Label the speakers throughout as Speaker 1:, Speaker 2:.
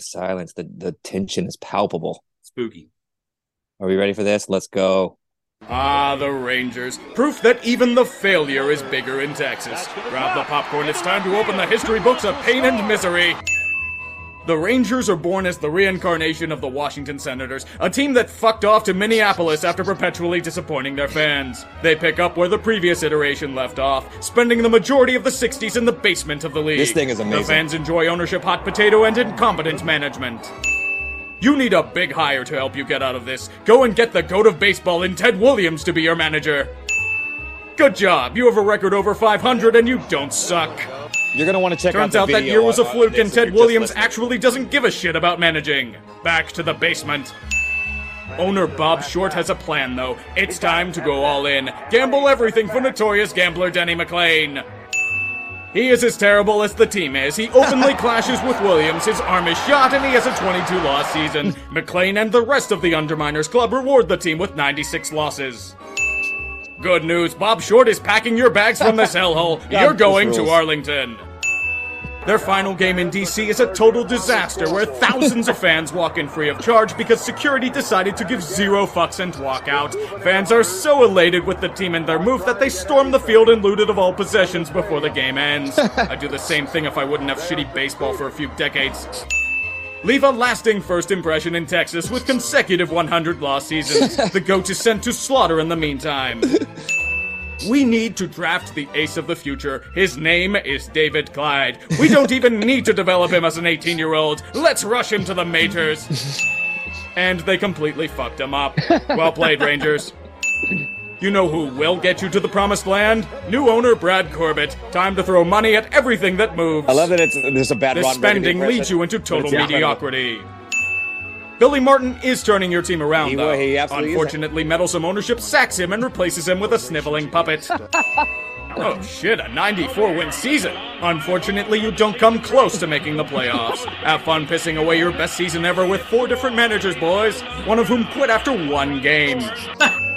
Speaker 1: the, the silence, the, the tension is palpable.
Speaker 2: Spooky.
Speaker 1: Are we ready for this? Let's go.
Speaker 3: Ah, the Rangers. Proof that even the failure is bigger in Texas. Grab the popcorn, it's time to open the history books of pain and misery. The Rangers are born as the reincarnation of the Washington Senators, a team that fucked off to Minneapolis after perpetually disappointing their fans. They pick up where the previous iteration left off, spending the majority of the 60s in the basement of the league.
Speaker 1: This thing is amazing.
Speaker 3: The fans enjoy ownership, hot potato, and incompetent management. You need a big hire to help you get out of this. Go and get the goat of baseball in Ted Williams to be your manager. Good job. You have a record over 500 and you don't suck.
Speaker 1: You're gonna want to check
Speaker 3: Turns
Speaker 1: out
Speaker 3: out that year was a
Speaker 1: on uh,
Speaker 3: fluke and Ted Williams actually doesn't give a shit about managing. Back to the basement. Owner Bob Short has a plan though. It's time to go all in. Gamble everything for notorious gambler Denny McLain. He is as terrible as the team is. He openly clashes with Williams, his arm is shot, and he has a 22 loss season. McLain and the rest of the Underminers Club reward the team with 96 losses. Good news, Bob Short is packing your bags from this hellhole. You're going to. Arlington. Their final game in DC is a total disaster where thousands of fans walk in free of charge because security decided to give zero fucks and walk out. Fans are so elated with the team and their move that they storm the field and loot it of all possessions before the game ends. I'd do the same thing if I wouldn't have shitty baseball for a few decades. Leave a lasting first impression in Texas with consecutive 100 loss seasons. The goat is sent to slaughter in the meantime. We need to draft the ace of the future. His name is David Clyde. We don't even need to develop him as an 18 year old. Let's rush him to the majors. And they completely fucked him up. Well played, Rangers. You know who will get you to the promised land? New owner Brad Corbett. Time to throw money at everything that moves.
Speaker 1: I love that it's there's a bad
Speaker 3: This
Speaker 1: Ron
Speaker 3: spending leads you into total
Speaker 1: incredible.
Speaker 3: mediocrity. Billy Martin is turning your team around,
Speaker 1: He
Speaker 3: though.
Speaker 1: he.
Speaker 3: Unfortunately, meddlesome ownership sacks him and replaces him with a sniveling puppet. oh shit, a 94 win season. Unfortunately, you don't come close to making the playoffs. Have fun pissing away your best season ever with four different managers, boys, one of whom quit after one game.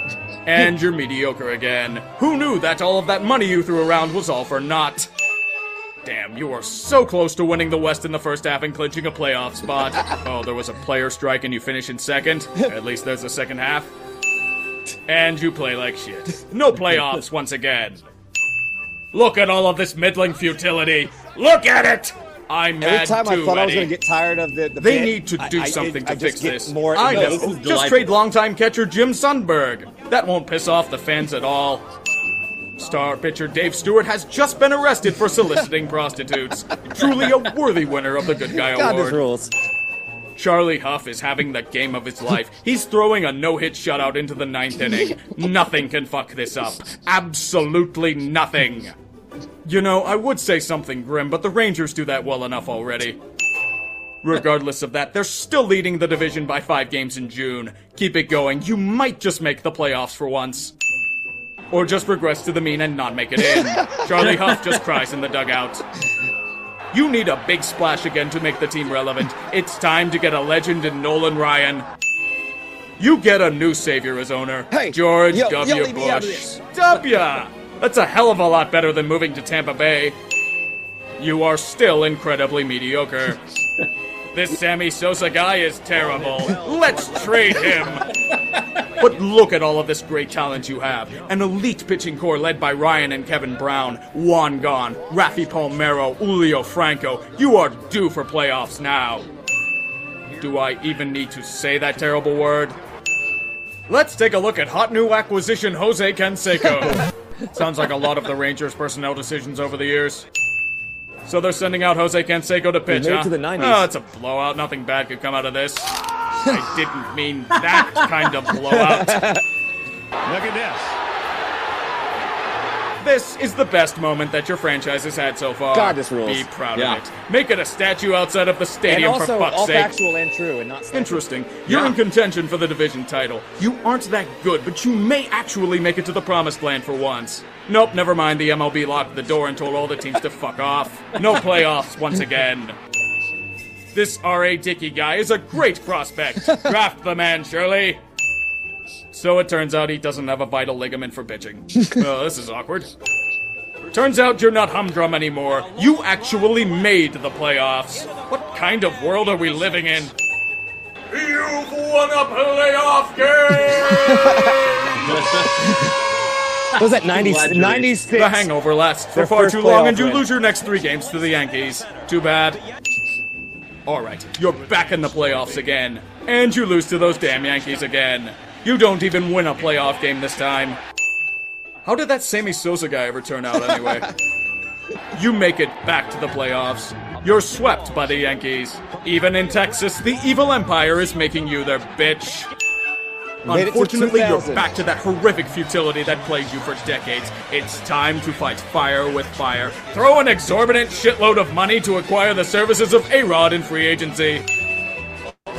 Speaker 3: and you're mediocre again. Who knew that all of that money you threw around was all for naught? Damn, you were so close to winning the West in the first half and clinching a playoff spot. oh, there was a player strike and you finish in second. At least there's a second half. And you play like shit. No playoffs once again. Look at all of this middling futility. Look at it! I'm
Speaker 1: Every
Speaker 3: mad
Speaker 1: time I
Speaker 3: too,
Speaker 1: thought I was gonna get tired of the, the
Speaker 3: They
Speaker 1: bit,
Speaker 3: need to do
Speaker 1: I-
Speaker 3: something
Speaker 1: I
Speaker 3: to
Speaker 1: just
Speaker 3: fix
Speaker 1: get
Speaker 3: this.
Speaker 1: More,
Speaker 3: I
Speaker 1: no,
Speaker 3: know.
Speaker 1: this is
Speaker 3: Just
Speaker 1: delightful.
Speaker 3: trade longtime catcher Jim Sundberg. That won't piss off the fans at all. Star pitcher Dave Stewart has just been arrested for soliciting prostitutes. Truly a worthy winner of the Good Guy
Speaker 1: God, this
Speaker 3: Award.
Speaker 1: rules.
Speaker 3: Charlie Hough is having the game of his life. He's throwing a no-hit shutout into the ninth inning. Nothing can fuck this up. Absolutely nothing. You know, I would say something grim, but the Rangers do that well enough already. Regardless of that, they're still leading the division by five games in June. Keep it going. You might just make the playoffs for once. Or just regress to the mean and not make it in. Charlie Hough just cries in the dugout. You need a big splash again to make the team relevant. It's time to get a legend in Nolan Ryan. You get a new savior as owner,
Speaker 1: Hey,
Speaker 3: George
Speaker 1: yo- yo,
Speaker 3: W.
Speaker 1: leave me out of
Speaker 3: Bush. W. That's a hell of a lot better than moving to Tampa Bay. You are still incredibly mediocre. This Sammy Sosa guy is terrible. Let's trade him. But look at all of this great talent you have. An elite pitching core led by Ryan and Kevin Brown, Juan Gon, Rafi Palmeiro, Julio Franco. You are due for playoffs now. Do I even need to say that terrible word? Let's take a look at hot new acquisition Jose Canseco. Sounds like a lot of the Rangers' personnel decisions over the years. So they're sending out Jose Canseco to pitch,
Speaker 1: made it
Speaker 3: huh?
Speaker 1: to the 90s.
Speaker 3: Oh, it's a blowout. Nothing bad could come out of this. I didn't mean that kind of blowout.
Speaker 4: Look at this.
Speaker 3: This is the best moment that your franchise has had so far.
Speaker 1: God, this rules.
Speaker 3: Be proud
Speaker 1: Yeah.
Speaker 3: of it. Make it a statue outside of the
Speaker 1: And
Speaker 3: stadium
Speaker 1: also,
Speaker 3: for fuck's
Speaker 1: all
Speaker 3: sake.
Speaker 1: factual and true, and not
Speaker 3: Interesting. You're
Speaker 1: Yeah.
Speaker 3: in contention for the division title. You aren't that good, but you may actually make it to the promised land for once. Nope, never mind. The MLB locked the door and told all the teams to fuck off. No playoffs once again. This R.A. Dickey guy is a great prospect. Draft the man, Shirley. So it turns out he doesn't have a vital ligament for pitching. well, this is awkward. Turns out you're not humdrum anymore. You actually made the playoffs. What kind of world are we living in? You've won a playoff game!
Speaker 1: Was that 90,
Speaker 2: Glad
Speaker 1: 96?
Speaker 3: the hangover lasts for
Speaker 1: Their
Speaker 3: far too long, and you
Speaker 1: win.
Speaker 3: lose your next three games to the Yankees. Too bad. Alright, you're back in the playoffs again. And you lose to those damn Yankees again. You don't even win a playoff game this time. How did that Sammy Sosa guy ever turn out anyway? you make it back to the playoffs. You're swept by the Yankees. Even in Texas, the evil empire is making you their bitch.
Speaker 1: Made
Speaker 3: Unfortunately, you're back to that horrific futility that plagued you for decades. It's time to fight fire with fire. Throw an exorbitant shitload of money to acquire the services of A-Rod in free agency.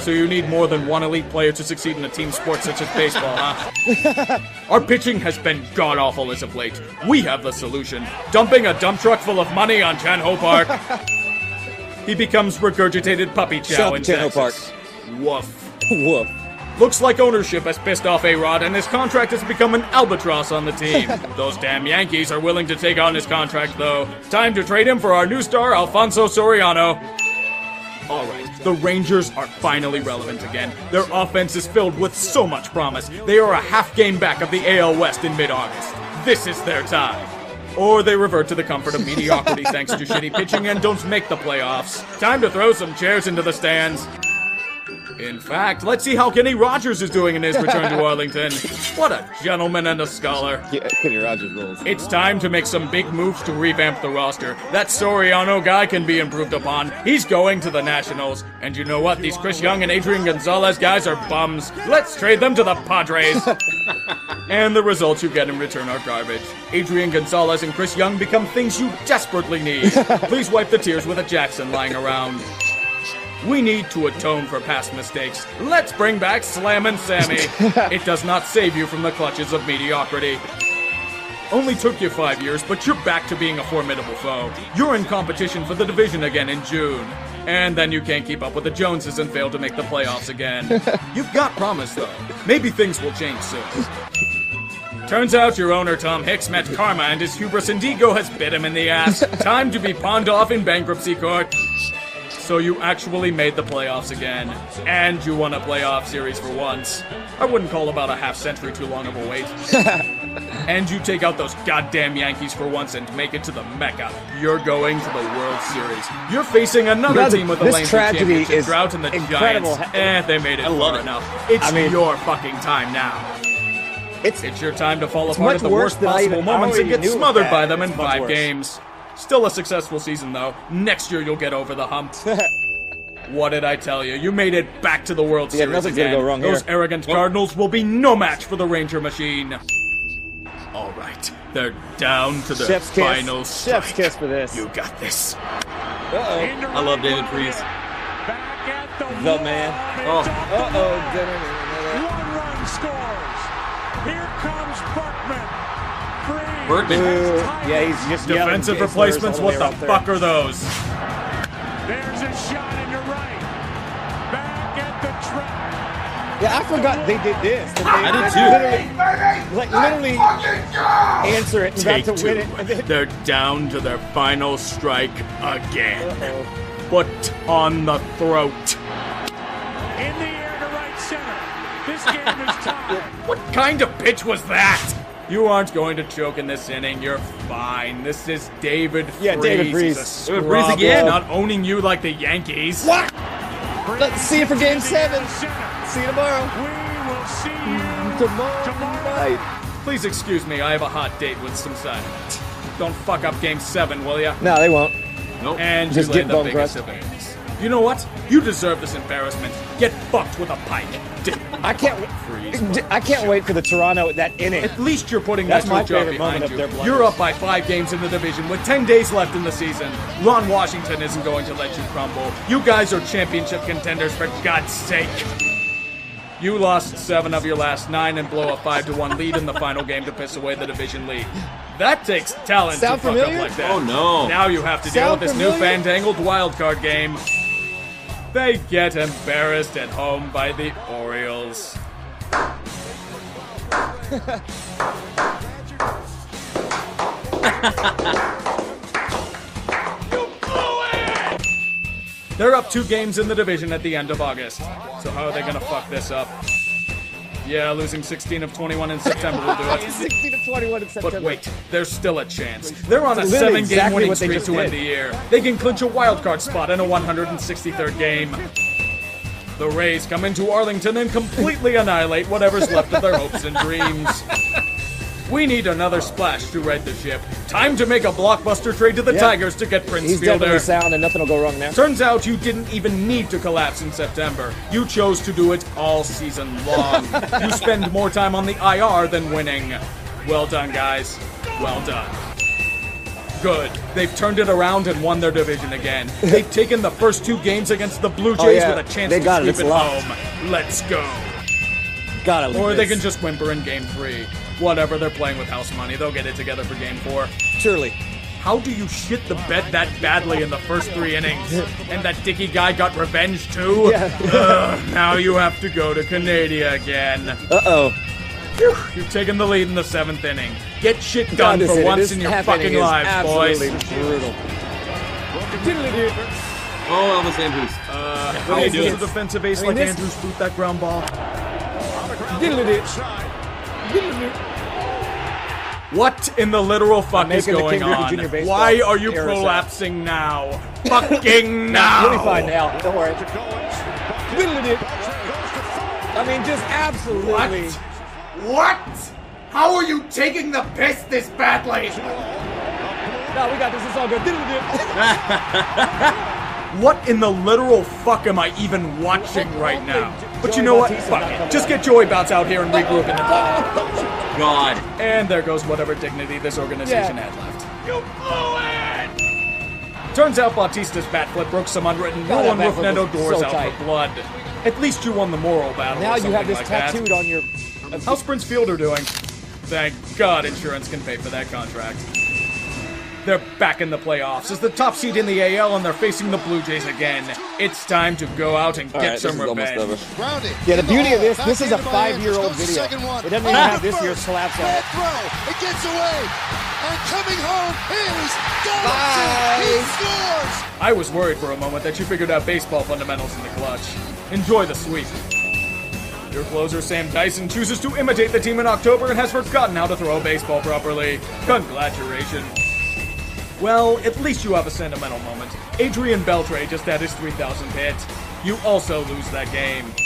Speaker 3: So you need more than one elite player to succeed in a team sport such as baseball, huh? Our pitching has been god awful as of late. We have the solution. Dumping a dump truck full of money on Chan Ho Park. he becomes regurgitated puppy chow
Speaker 1: Shut
Speaker 3: in
Speaker 1: Chan Ho
Speaker 3: Texas. Woof.
Speaker 1: Woof.
Speaker 3: Looks like ownership has pissed off A-Rod and his contract has become an albatross on the team. Those damn Yankees are willing to take on his contract though. Time to trade him for our new star, Alfonso Soriano. Alright, the Rangers are finally relevant again. Their offense is filled with so much promise. They are a half game back of the AL West in mid-August. This is their time. Or they revert to the comfort of mediocrity thanks to shitty pitching and don't make the playoffs. Time to throw some chairs into the stands. In fact, let's see how Kenny Rogers is doing in his return to Arlington. What a gentleman and a scholar.
Speaker 1: Yeah, Kenny Rogers rules.
Speaker 3: It's time to make some big moves to revamp the roster. That Soriano guy can be improved upon. He's going to the Nationals. And you know what? These Chris Young and Adrian Gonzalez guys are bums. Let's trade them to the Padres. and the results you get in return are garbage. Adrian Gonzalez and Chris Young become things you desperately need. Please wipe the tears with a Jackson lying around. We need to atone for past mistakes. Let's bring back Slam and Sammy. it does not save you from the clutches of mediocrity. Only took you five years, but you're back to being a formidable foe. You're in competition for the division again in June. And then you can't keep up with the Joneses and fail to make the playoffs again. You've got promise, though. Maybe things will change soon. Turns out your owner Tom Hicks met karma and his hubris and ego has bit him in the ass. Time to be pawned off in bankruptcy court. So you actually made the playoffs again. And you won a playoff series for once. I wouldn't call about a half century too long of a wait. and you take out those goddamn Yankees for once and make it to the Mecca. You're going to the World Series. You're facing another team with a
Speaker 1: tragedy
Speaker 3: championship
Speaker 1: is
Speaker 3: drought and the
Speaker 1: incredible.
Speaker 3: Giants. Eh, they made it
Speaker 2: love
Speaker 3: far
Speaker 2: it.
Speaker 3: enough. It's
Speaker 1: I mean-
Speaker 3: your fucking time now.
Speaker 1: It's
Speaker 3: It's your time to fall apart at the worst possible moments and get smothered by them in five
Speaker 1: worse.
Speaker 3: games. Still a successful season though. Next year you'll get over the hump. What did I tell you? You made it back to the World
Speaker 1: Yeah,
Speaker 3: Series
Speaker 1: nothing's gonna
Speaker 3: again.
Speaker 1: go wrong
Speaker 3: Those
Speaker 1: here.
Speaker 3: arrogant Cardinals will be no match for the Ranger machine. All right, they're down to their
Speaker 1: chef's kiss.
Speaker 3: final
Speaker 1: Chef's kiss for this.
Speaker 3: You got this.
Speaker 1: Uh-oh.
Speaker 2: I love David Freese.
Speaker 4: Back at the,
Speaker 1: The man.
Speaker 2: Oh.
Speaker 1: Uh-oh.
Speaker 4: One run scores.
Speaker 2: Berkman.
Speaker 1: Boo. Yeah, he's just
Speaker 3: Defensive replacements, what
Speaker 1: way
Speaker 3: the
Speaker 1: around third.
Speaker 3: fuck are those?
Speaker 4: There's a shot into right. Back at the track.
Speaker 1: Yeah, I forgot they did this. That
Speaker 2: I
Speaker 1: they,
Speaker 2: did
Speaker 1: they
Speaker 2: too.
Speaker 1: Literally, like literally answer it and
Speaker 3: Take
Speaker 1: about to
Speaker 3: two.
Speaker 1: win it.
Speaker 3: They're down to their final strike again.
Speaker 1: uh-oh.
Speaker 3: Foot on the throat.
Speaker 4: In the air to right center. This game is tied.
Speaker 3: What kind of pitch was that? You aren't going to choke in this inning. You're fine. This is David Freese.
Speaker 1: Yeah, David Freese.
Speaker 2: David Freese again.
Speaker 3: Not owning you like the Yankees.
Speaker 1: What? Let's see you for game seven. See you tomorrow.
Speaker 4: We will see mm, you
Speaker 1: Tomorrow,
Speaker 4: tomorrow.
Speaker 1: night.
Speaker 3: Please excuse me. I have a hot date with some cider. Don't fuck up game seven, will ya?
Speaker 1: No, they won't.
Speaker 2: Nope.
Speaker 3: And
Speaker 1: Just get
Speaker 3: the biggest
Speaker 1: crushed.
Speaker 3: Of eggs. You know what? You deserve this embarrassment. Get fucked with a pike.
Speaker 1: I can't.
Speaker 3: Freese.
Speaker 1: I can't wait for the Toronto that inning.
Speaker 3: At least you're putting
Speaker 1: That's
Speaker 3: that
Speaker 1: my
Speaker 3: job
Speaker 1: favorite
Speaker 3: behind
Speaker 1: moment
Speaker 3: you.
Speaker 1: of their
Speaker 3: You're up by five games in the division with 10 days left in the season. Ron Washington isn't going to let you crumble. You guys are championship contenders for God's sake. You lost seven of your last nine and blow a five to one lead in the final game to piss away the division lead. That takes talent
Speaker 1: Sound
Speaker 3: to fuck
Speaker 1: familiar?
Speaker 3: up like that.
Speaker 2: Oh, no.
Speaker 3: Now you have to deal
Speaker 1: Sound
Speaker 3: with this new
Speaker 1: familiar?
Speaker 3: fandangled wildcard game. They get embarrassed at home by the Orioles. They're up two games in the division at the end of August. So how are they gonna fuck this up? Yeah, losing 16 of 21 in September will do it.
Speaker 1: 16 to 21 in September.
Speaker 3: But wait, there's still a chance. They're on a seven-game
Speaker 1: exactly
Speaker 3: winning streak to end the year. They can clinch a wild card spot in a 163rd game. The Rays come into Arlington and completely annihilate whatever's left of their hopes and dreams. We need another splash to right the ship. Time to make a blockbuster trade to the
Speaker 1: Yeah.
Speaker 3: Tigers to get Prince
Speaker 1: He's
Speaker 3: Fielder.
Speaker 1: definitely sound and nothing will go wrong there.
Speaker 3: Turns out you didn't even need to collapse in September. You chose to do it all season long. you spend more time on the IR than winning. Well done, guys. Well done. Good. They've turned it around and won their division again. They've taken the first two games against the Blue oh, Jays
Speaker 1: Oh, yeah.
Speaker 3: with a chance
Speaker 1: They
Speaker 3: to
Speaker 1: got it.
Speaker 3: sweep
Speaker 1: It's
Speaker 3: it home. Let's go.
Speaker 1: Gotta
Speaker 3: Or they
Speaker 1: this.
Speaker 3: can just whimper in game three. Whatever, they're playing with house money. They'll get it together for game four.
Speaker 1: Surely.
Speaker 3: How do you shit the bed that badly in the first three innings? And that Dickey guy got revenge too?
Speaker 1: Yeah.
Speaker 3: Ugh, now you have to go to Canada again.
Speaker 1: Uh-oh.
Speaker 3: You've taken the lead in the seventh inning. Get shit done
Speaker 1: this
Speaker 3: for
Speaker 1: inning-
Speaker 3: once
Speaker 1: this
Speaker 3: in your fucking
Speaker 1: inning is
Speaker 3: lives, boys.
Speaker 1: absolutely brutal.
Speaker 2: Oh, Elvis Andrus.
Speaker 3: Uh,
Speaker 1: How
Speaker 3: how
Speaker 1: is
Speaker 3: do you
Speaker 1: this?
Speaker 3: defensive ace
Speaker 1: I mean,
Speaker 3: like Andrus boot that ground ball? What in the literal fuck is going on? Why are you
Speaker 1: era sound.
Speaker 3: prolapsing now? Fucking now!
Speaker 1: You'll be fine now. Don't worry. I mean, just absolutely.
Speaker 3: What? How are you taking the piss this badly?
Speaker 1: No, we got this. It's all good.
Speaker 3: What in the literal fuck am I even watching right now? But you know what? Fuck it. Just get Joey Bats out here and regroup in the
Speaker 2: God.
Speaker 3: And there goes whatever dignity this organization
Speaker 1: Yeah.
Speaker 3: had left. You blew it! Turns out Bautista's bat flip broke some unwritten rule
Speaker 1: that
Speaker 3: and
Speaker 1: bat
Speaker 3: roofed Nendo doors
Speaker 1: so
Speaker 3: out
Speaker 1: tight.
Speaker 3: for blood. At least you won the moral battle.
Speaker 1: Now
Speaker 3: or
Speaker 1: you have this
Speaker 3: like that.
Speaker 1: tattooed on your.
Speaker 3: How's Prince Fielder doing? Thank God insurance can pay for that contract. They're back in the playoffs as the top seed in the AL and they're facing the Blue Jays again. It's time to go out and get
Speaker 1: right, this
Speaker 3: some
Speaker 1: is almost
Speaker 3: revenge.
Speaker 1: over. Yeah, the beauty of this, this is a five-year-old video. It doesn't even have this year's
Speaker 5: first.
Speaker 1: collapse on it.
Speaker 5: throw. It gets away. And coming home is
Speaker 1: Bye.
Speaker 5: Donaldson. He scores.
Speaker 3: I was worried for a moment that you figured out baseball fundamentals in the clutch. Enjoy the sweep. Your closer, Sam Dyson, chooses to imitate the team in October and has forgotten how to throw a baseball properly. Congratulations. Well, at least you have a sentimental moment. Adrian Beltre just had his 3,000th hit. You also lose that game.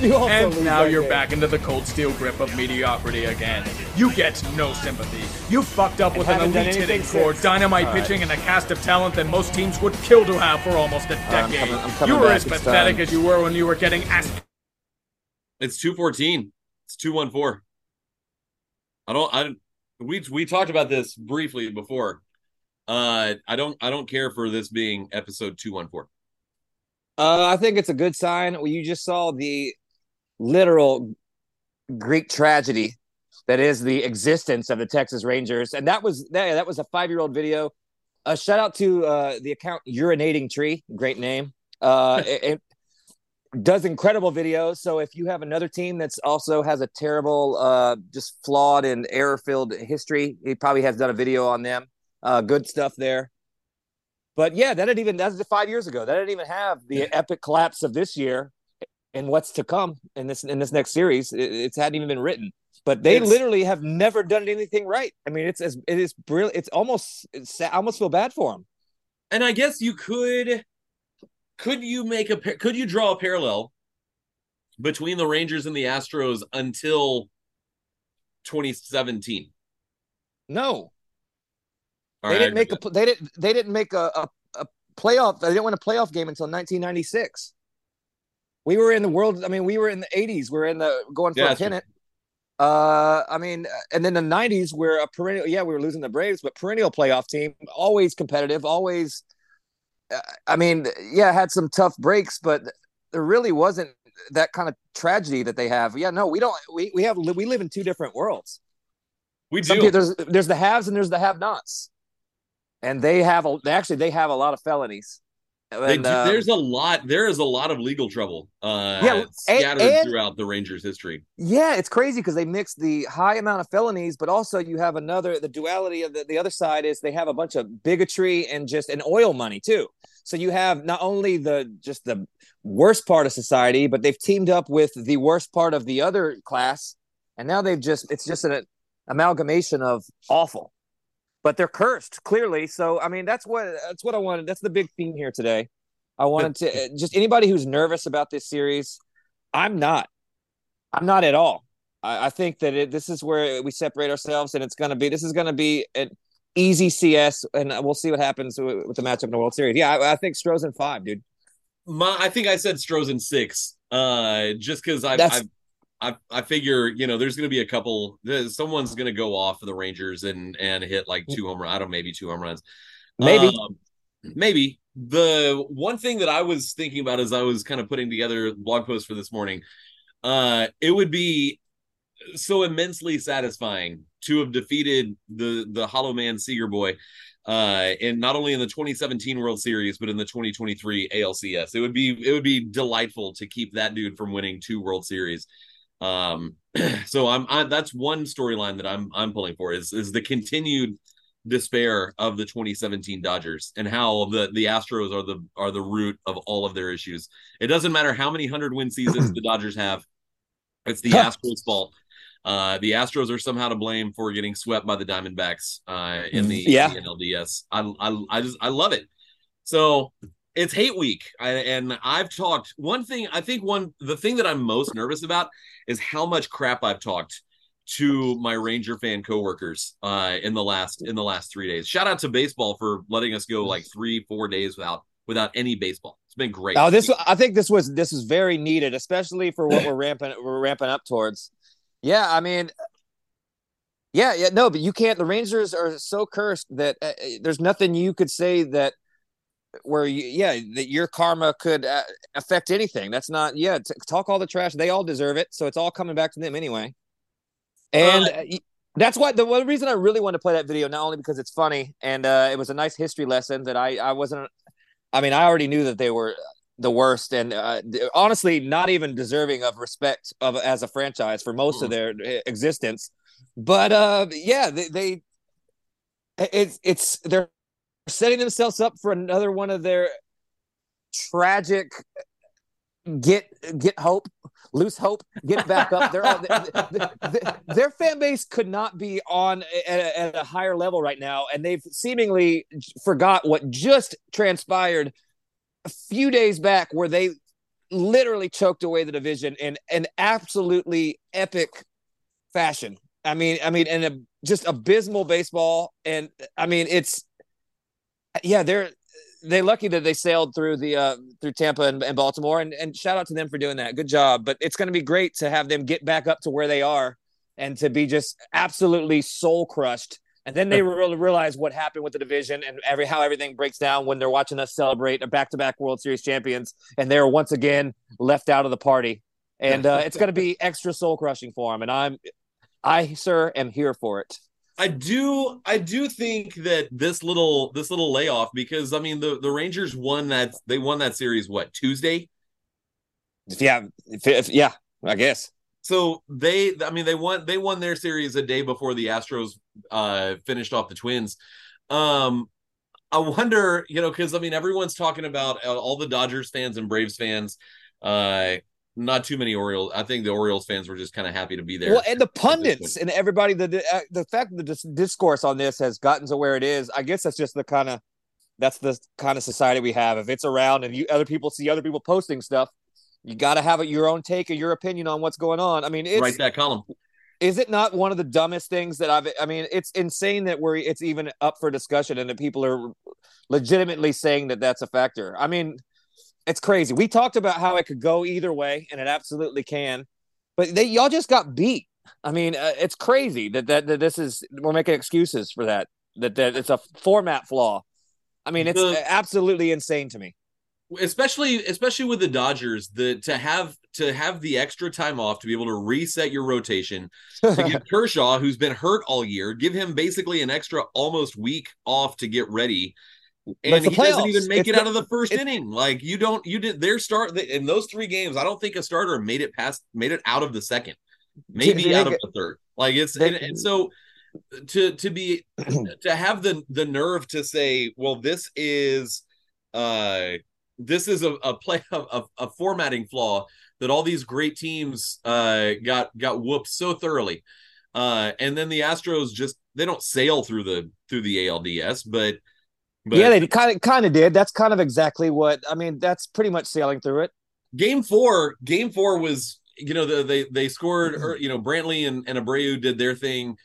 Speaker 1: You also
Speaker 3: And
Speaker 1: lose
Speaker 3: now
Speaker 1: that
Speaker 3: you're
Speaker 1: game.
Speaker 3: back into the cold steel grip of mediocrity again. You get no sympathy. You fucked up with an elite hitting
Speaker 1: anything
Speaker 3: core,
Speaker 1: since.
Speaker 3: dynamite pitching, and a cast of talent that most teams would kill to have for almost a
Speaker 1: I'm
Speaker 3: decade.
Speaker 1: coming- I'm coming
Speaker 3: you were
Speaker 1: back.
Speaker 3: as
Speaker 1: It's
Speaker 3: pathetic
Speaker 1: time.
Speaker 3: as you were when you were getting ass.
Speaker 2: It's 214. It's 214. I don't I we we talked about this briefly before. Uh I don't I don't care for this being episode 214.
Speaker 1: Uh, I think it's a good sign. Well, you just saw the literal Greek tragedy that is the existence of the Texas Rangers, and that was that, that was a five year old video. A shout out to uh, the account Urinating Tree, great name. Uh, it, it does incredible videos. So if you have another team that's also has a terrible, uh, just flawed and error filled history, he probably has done a video on them. Uh, good stuff there. But yeah, that didn't even that's five years ago. That didn't even have the epic collapse of this year and what's to come in this in this next series. It, it's hadn't even been written. But they
Speaker 2: It's-
Speaker 1: literally have never done anything right. I mean, it's as it is brilliant. It's almost it's, I almost feel bad for them.
Speaker 2: And I guess you could could you make a could you draw a parallel between the Rangers and the Astros until 2017?
Speaker 1: No,
Speaker 2: All
Speaker 1: they
Speaker 2: right,
Speaker 1: didn't make a they didn't they didn't make a, a, a playoff. They didn't win a playoff game until 1996. We were in the world. I mean, we were in the 80s. We are in the going for
Speaker 2: Yeah,
Speaker 1: a pennant. Uh, I mean, and then the 90s, we're a perennial. Yeah, we were losing the Braves, but perennial playoff team, always competitive, always. Uh, I mean, yeah, had some tough breaks, but there really wasn't that kind of tragedy that they have. Yeah, no, we don't. We we have we live in two different worlds.
Speaker 2: we do.
Speaker 1: people, there's there's the haves and there's the have-nots, and they have a actually they have a lot of felonies. And,
Speaker 2: do-
Speaker 1: um,
Speaker 2: there's a lot. There is a lot of legal trouble. Uh,
Speaker 1: Yeah, and-
Speaker 2: scattered
Speaker 1: and-
Speaker 2: throughout the Rangers' history.
Speaker 1: Yeah, it's crazy because they mix the high amount of felonies, but also you have another the duality of the, the other side is they have a bunch of bigotry and just and oil money too. So you have not only the just the worst part of society, but they've teamed up with the worst part of the other class, and now they've just it's just an amalgamation of awful. But they're cursed clearly. So I mean that's what that's what I wanted. That's the big theme here today. I wanted to just anybody who's nervous about this series. I'm not. I'm not at all. I, I think that it, this is where we separate ourselves, and it's going to be. This is going to be an easy CS, and we'll see what happens with, with the matchup in the World Series. Yeah, I, I think Stros in five, dude.
Speaker 2: My, I think I said Strozen six. Uh, just because I,
Speaker 1: That's-
Speaker 2: I, I, figure you know there's going to be a couple. Someone's going to go off of the Rangers and and hit like two home runs. I don't maybe two home runs.
Speaker 1: Maybe.
Speaker 2: Um, maybe the one thing that I was thinking about as I was kind of putting together blog post for this morning, uh, it would be so immensely satisfying to have defeated the the Hollow Man Seager boy, uh, and not only in the 2017 World Series but in the 2023 ALCS. It would be it would be delightful to keep that dude from winning two World Series. Um, so I'm I, that's one storyline that I'm I'm pulling for is is the continued despair of the 2017 Dodgers and how the the Astros are the are the root of all of their issues. It doesn't matter how many hundred win seasons the Dodgers have. It's the Astros' fault. Uh, the Astros are somehow to blame for getting swept by the Diamondbacks uh, in the,
Speaker 1: Yeah.
Speaker 2: the NLDS. I, I I just I love it. So it's hate week, I, and I've talked one thing. I think one the thing that I'm most nervous about is how much crap I've talked to my Ranger fan coworkers uh, in the last in the last three days. Shout out to baseball for letting us go like three four days without without any baseball. It's been great.
Speaker 1: Oh, this I think this was this was very needed, especially for what we're ramping we're ramping up towards. Yeah, I mean, yeah, yeah, no, but you can't. The Rangers are so cursed that uh, uh, there's nothing you could say that where you, yeah, that your karma could uh, affect anything. That's not. Yeah, t- talk all the trash. They all deserve it, so it's all coming back to them anyway. And
Speaker 2: Uh,
Speaker 1: that's why the one reason I really wanted to play that video, not only because it's funny and uh, it was a nice history lesson that I I wasn't. I mean, I already knew that they were the worst and uh, honestly not even deserving of respect of as a franchise for most of their existence but uh yeah they, they it's it's they're setting themselves up for another one of their tragic get get hope lose hope get back up they're all, th- th- th- their fan base could not be on at a, at a higher level right now and they've seemingly forgot what just transpired a few days back where they literally choked away the division in an absolutely epic fashion. I mean, I mean, and a, just abysmal baseball. And I mean, it's yeah, they're they're lucky that they sailed through the uh through Tampa and, and Baltimore, and and shout out to them for doing that. Good job. But it's going to be great to have them get back up to where they are and to be just absolutely soul crushed. And then they really realize what happened with the division and every how everything breaks down when they're watching us celebrate a back-to-back World Series champions, and they're once again left out of the party. And uh, it's going to be extra soul crushing for them. And I'm, I sir, am here for it.
Speaker 2: I do I do think that this little this little layoff because I mean the the Rangers won that they won that series what Tuesday
Speaker 1: Yeah, if, if, yeah, I guess.
Speaker 2: so they I mean they won they won their series a day before the Astros uh finished off the Twins um I wonder you know because I mean everyone's talking about uh, all the Dodgers fans and Braves fans uh not too many Orioles I think the Orioles fans were just kind of happy to be there
Speaker 1: Well, and the pundits and everybody, the the, uh, fact that the discourse on this has gotten to where it is, I guess that's just the kind of that's the kind of society we have. If it's around and you other people see other people posting stuff, you got to have a, your own take or your opinion on what's going on. I mean, it's
Speaker 2: write that column
Speaker 1: is it not one of the dumbest things that I've I mean it's insane that we're it's even up for discussion and that people are legitimately saying that that's a factor. I mean it's crazy. We talked about how it could go either way and it absolutely can. But they y'all just got beat. I mean uh, it's crazy that, that that this is we're making excuses for that that that it's a format flaw. I mean it's
Speaker 2: The-
Speaker 1: absolutely insane to me.
Speaker 2: especially especially with the Dodgers, the to have to have the extra time off to be able to reset your rotation, to give Kershaw, who's been hurt all year, give him basically an extra almost week off to get ready. And he doesn't even make
Speaker 1: It's
Speaker 2: it
Speaker 1: the-
Speaker 2: out of the first inning. Like you don't, you did their start in those three games. I don't think a starter made it past, made it out of the second, maybe
Speaker 1: they
Speaker 2: out of the third. Like it's
Speaker 1: they-
Speaker 2: and, and so to to be to have the the nerve to say, well, this is uh this is a, a play a, a formatting flaw that all these great teams uh got got whooped so thoroughly. Uh and then the Astros just they don't sail through the through the ALDS, but but
Speaker 1: yeah, they kind of kind of did. That's kind of exactly what I mean. That's pretty much sailing through it.
Speaker 2: game four game four was you know the, they they scored or you know brantley and, and abreu did their thing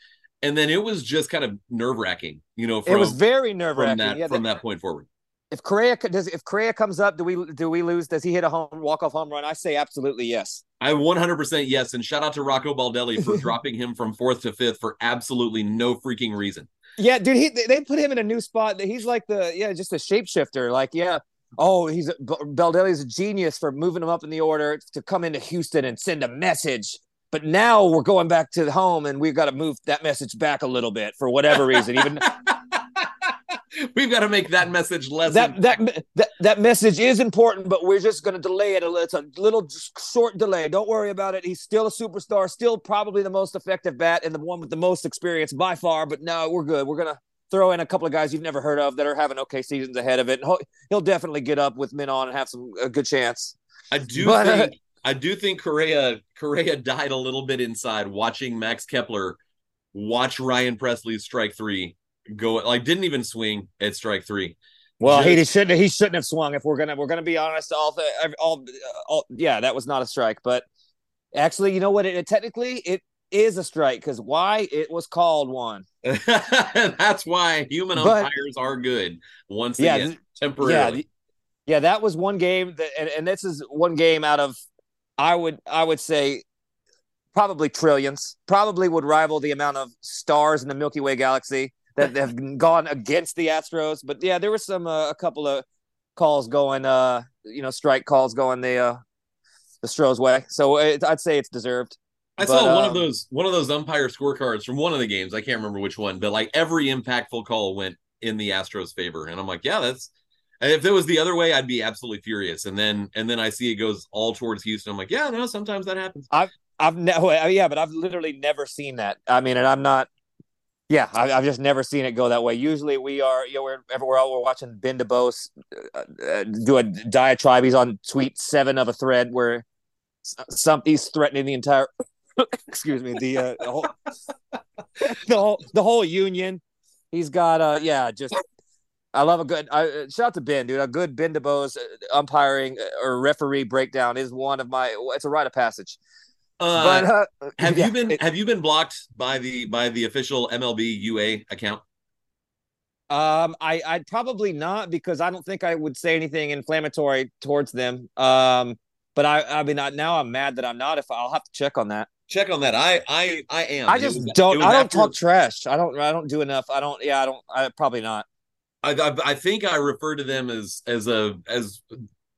Speaker 2: and then it was just kind of nerve-wracking you know from,
Speaker 1: it was very nerve
Speaker 2: from
Speaker 1: wracking.
Speaker 2: that
Speaker 1: Yeah,
Speaker 2: from
Speaker 1: the-
Speaker 2: that point forward
Speaker 1: if Correa does if Correa comes up, do we do we lose? Does he hit a home walk off home run? I say absolutely yes.
Speaker 2: i 100% yes and shout out to rocco baldelli for dropping him from fourth to fifth for absolutely no freaking reason
Speaker 1: Yeah, dude, he they- put him in a new spot. He's like the yeah, just a shapeshifter. Like yeah, oh, he's a, Baldelli's a genius for moving him up in the order to come into Houston and send a message. But now we're going back to the home, and we've got to move that message back a little bit for whatever reason. Even
Speaker 2: we've got to make that message less
Speaker 1: that that that that message is important, but we're just going to delay it a little. It's a little short delay. Don't worry about it. He's still a superstar, still probably the most effective bat and the one with the most experience by far. But no, we're good. We're gonna throw in a couple of guys you've never heard of that are having okay seasons ahead of it. And he'll, definitely get up with men on and have some a good chance.
Speaker 2: I do
Speaker 1: But- uh,
Speaker 2: think I do think Correa Correa died a little bit inside watching Max Kepler watch Ryan Pressly strike three go like didn't even swing at strike three.
Speaker 1: Well, he
Speaker 2: Just-
Speaker 1: shouldn't. He shouldn't have swung. If we're gonna, we're gonna be honest. All, the, all, all, yeah, that was not a strike. But actually, you know what? It, it technically it is a strike because why? It was called one.
Speaker 2: That's why human
Speaker 1: But-
Speaker 2: umpires are good once
Speaker 1: Yeah,
Speaker 2: again, temporarily.
Speaker 1: Yeah, yeah, that was one game that, and, and this is one game out of, I would, I would say, probably trillions. Probably would rival the amount of stars in the Milky Way galaxy that have gone against the Astros. But yeah, there was some uh, a couple of calls going, uh, you know, strike calls going the uh, the Stros way. So it, I'd say it's deserved.
Speaker 2: I
Speaker 1: but,
Speaker 2: saw one of
Speaker 1: um,
Speaker 2: those one of those umpire scorecards from one of the games. I can't remember which one, but like every impactful call went in the Astros' favor, and I'm like, yeah, that's. If it was the other way, I'd be absolutely furious. And then and then I see it goes all towards Houston. I'm like, yeah, no, sometimes that happens.
Speaker 1: I've I've never, yeah, but I've literally never seen that. I mean, and I'm not. Yeah, I, I've just never seen it go that way. Usually, we are, you know, we're everywhere else. We're watching Ben DeBose uh, uh, do a diatribe. He's on tweet seven of a thread where s- some he's threatening the entire. excuse me, the uh, the whole, the whole the whole union. He's got, uh, yeah, just. I love a good. Uh, shout out to Ben, dude. A good Ben DeBose uh, umpiring or referee breakdown is one of my. It's a rite of passage.
Speaker 2: Uh,
Speaker 1: But uh,
Speaker 2: have
Speaker 1: yeah,
Speaker 2: you been
Speaker 1: it-
Speaker 2: have you been blocked by the by the official MLB UA account?
Speaker 1: Um, I I'd probably not because I don't think I would say anything inflammatory towards them. Um, but I I mean I, now I'm mad that I'm not. If I'll have to check on that.
Speaker 2: Check on that. I I I am.
Speaker 1: I just
Speaker 2: was-
Speaker 1: don't. I don't
Speaker 2: after-
Speaker 1: talk trash. I don't. I don't do enough. I don't. Yeah. I don't. I probably not.
Speaker 2: I, I I think I refer to them as as a as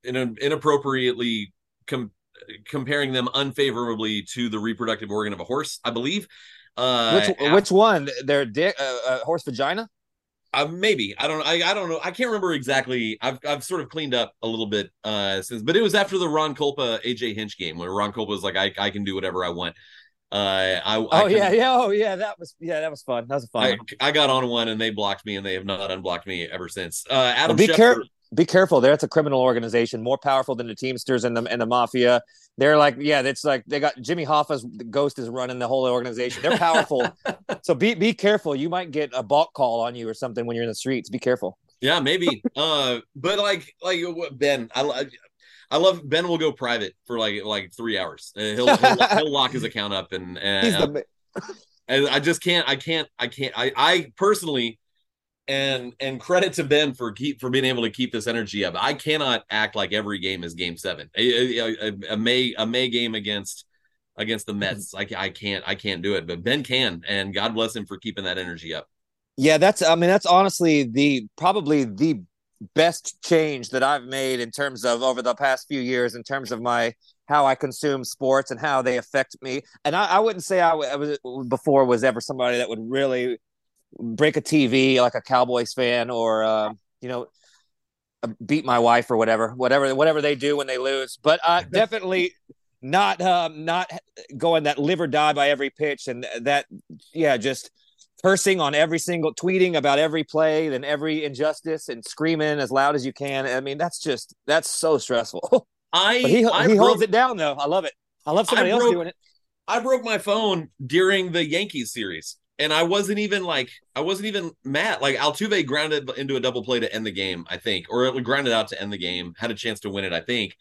Speaker 2: in a, inappropriately com- comparing them unfavorably to the reproductive organ of a horse. I believe. Uh,
Speaker 1: Which which one? Their dick, uh, uh, horse vagina.
Speaker 2: uh, maybe I don't I, I don't know I can't remember exactly I've I've sort of cleaned up a little bit uh since but it was after the Ron Kulpa AJ Hinch game where Ron Kulpa was like I I can do whatever I want uh I
Speaker 1: Oh
Speaker 2: I
Speaker 1: yeah, yeah. Oh yeah. That was yeah. That was fun. That was fun.
Speaker 2: I. I got on one and they blocked me and they have not unblocked me ever since uh
Speaker 1: Well,
Speaker 2: Adam
Speaker 1: be
Speaker 2: Schefter
Speaker 1: careful. Be careful. There, it's a criminal organization, more powerful than the Teamsters and the and the mafia. They're like, yeah, it's like they got Jimmy Hoffa's ghost is running the whole organization. They're powerful, so be be careful. You might get a balk call on you or something when you're in the streets. Be careful.
Speaker 2: Yeah, maybe. uh, but like, like Ben, I, I love Ben. Will go private for like like three hours. Uh, he'll, he'll he'll lock his account up, and and,
Speaker 1: He's the
Speaker 2: and I just can't. I can't. I can't. I I personally, and and credit to Ben for keep for being able to keep this energy up. I cannot act like every game is Game Seven. A, a, a, a May a May game against against the Mets. Mm-hmm. I, I can't. I can't do it. But Ben can, and God bless him for keeping that energy up.
Speaker 1: Yeah, that's I mean that's honestly the probably the best change that I've made in terms of over the past few years in terms of my how I consume sports and how they affect me. And I, I wouldn't say I, w- I was before was ever somebody that would really break a TV like a Cowboys fan or um, you know, uh, beat my wife or whatever, whatever, whatever they do when they lose. But uh, definitely not um, not going that live or die by every pitch, and that yeah, just cursing on every single tweeting about every play and every injustice and screaming as loud as you can. I mean, that's just that's so stressful.
Speaker 2: I
Speaker 1: but he
Speaker 2: I
Speaker 1: he
Speaker 2: broke,
Speaker 1: holds it down though. I love it. I love somebody
Speaker 2: I
Speaker 1: else
Speaker 2: broke-
Speaker 1: doing it.
Speaker 2: I broke my phone during the Yankees series, and I wasn't even like I wasn't even mad. Like Altuve grounded into a double play to end the game, I think, or it grounded out to end the game. Had a chance to win it, I think.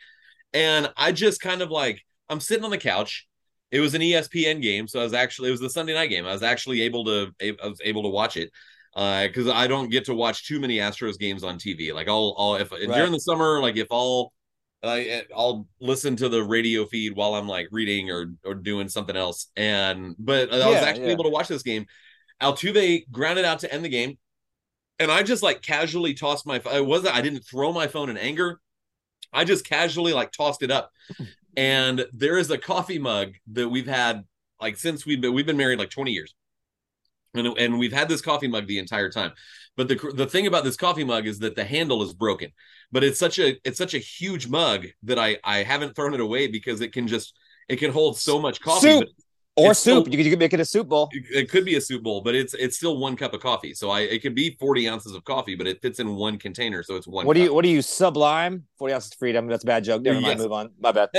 Speaker 2: And I just kind of like I'm sitting on the couch. It was an ESPN game, so I was actually it was the Sunday night game. I was actually able to I was able to watch it uh, because I don't get to watch too many Astros games on TV. Like I'll I'll if during the summer, like if I'll I eh, I'll listen to the radio feed while I'm like reading or or doing something else. And but I was actually
Speaker 1: yeah.
Speaker 2: able to watch this game. Altuve grounded out to end the game, and I just like casually tossed my. I wasn't. I didn't throw my phone in anger. I just casually like tossed it up. And there is a coffee mug that we've had like since we've been we've been married like 20 years. And, and we've had this coffee mug the entire time. But the the thing about this coffee mug is that the handle is broken. But it's such a it's such a huge mug that I I haven't thrown it away because it can just it can hold so much coffee.
Speaker 1: Soup. Or soup.
Speaker 2: so-
Speaker 1: you, could, make it a soup bowl.
Speaker 2: it, it could be a soup bowl, but it's it's still one cup of coffee. So I it could be 40 ounces of coffee, but it fits in one container, so it's one.
Speaker 1: What do you what do you sublime? 40 ounces of freedom. That's a bad joke. Never mind. Move on. My bad.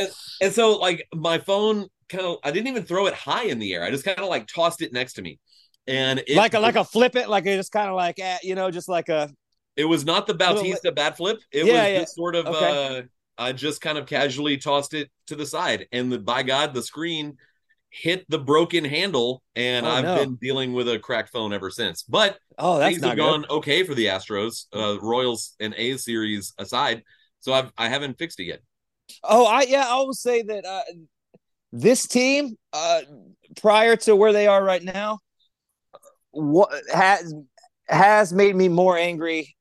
Speaker 2: And so like my phone kind of I didn't even throw it high in the air. I just kind of like tossed it next to me. And it,
Speaker 1: like a like a flip it, like a just kind of like eh, you know, just like a
Speaker 2: it was not the
Speaker 1: Little-
Speaker 2: Bautista bat flip. It
Speaker 1: Yeah,
Speaker 2: was
Speaker 1: yeah.
Speaker 2: just sort of
Speaker 1: Okay.
Speaker 2: uh I just kind of casually tossed it to the side and the by God the screen hit the broken handle and
Speaker 1: Oh,
Speaker 2: I've
Speaker 1: no.
Speaker 2: been dealing with a cracked phone ever since. But
Speaker 1: oh, that's
Speaker 2: things
Speaker 1: not
Speaker 2: have
Speaker 1: good.
Speaker 2: okay for the Astros, uh Royals and A's series aside. So I've I haven't fixed it yet.
Speaker 1: Oh, I yeah, I will say that uh, this team, uh, prior to where they are right now, what has has made me more angry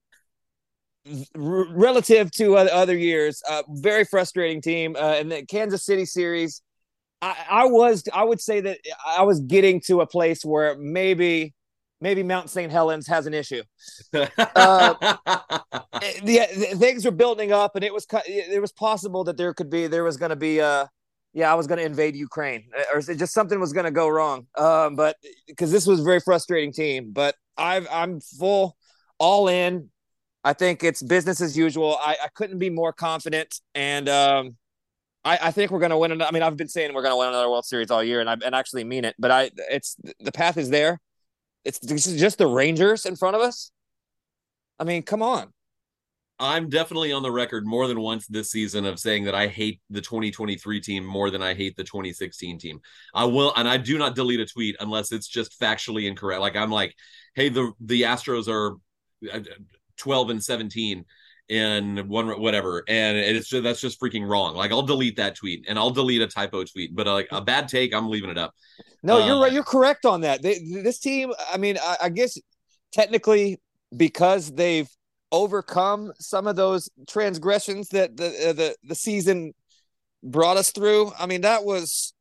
Speaker 1: r- relative to other, years. Uh, very frustrating team. Uh, in the Kansas City series, I, I was I would say that I was getting to a place where maybe maybe Mount St. Helens has an issue. Uh, yeah, th- things were building up, and it was it was possible that there could be there was going to be uh yeah I was going to invade Ukraine or just something was going to go wrong. Um, but because this was a very frustrating team, but I've I'm full all in. I think it's business as usual. I, I couldn't be more confident, and um, I, I think we're going to win. an- I mean, I've been saying we're going to win another World Series all year, and I and actually mean it. But I, it's the path is there. It's just the Rangers in front of us. I mean, come on.
Speaker 2: I'm definitely on the record more than once this season of saying that I hate the 2023 team more than I hate the 2016 team. I will, and I do not delete a tweet unless it's just factually incorrect. Like I'm like, hey, the the Astros are uh, 12 and 17 in one whatever, and it's just that's just freaking wrong. Like I'll delete that tweet and I'll delete a typo tweet, but like a bad take, I'm leaving it up.
Speaker 1: No, you're
Speaker 2: Uh,
Speaker 1: right. You're correct on that. They, this team, I mean, I, I guess technically because they've overcome some of those transgressions that the uh, the the season brought us through. I mean, that was.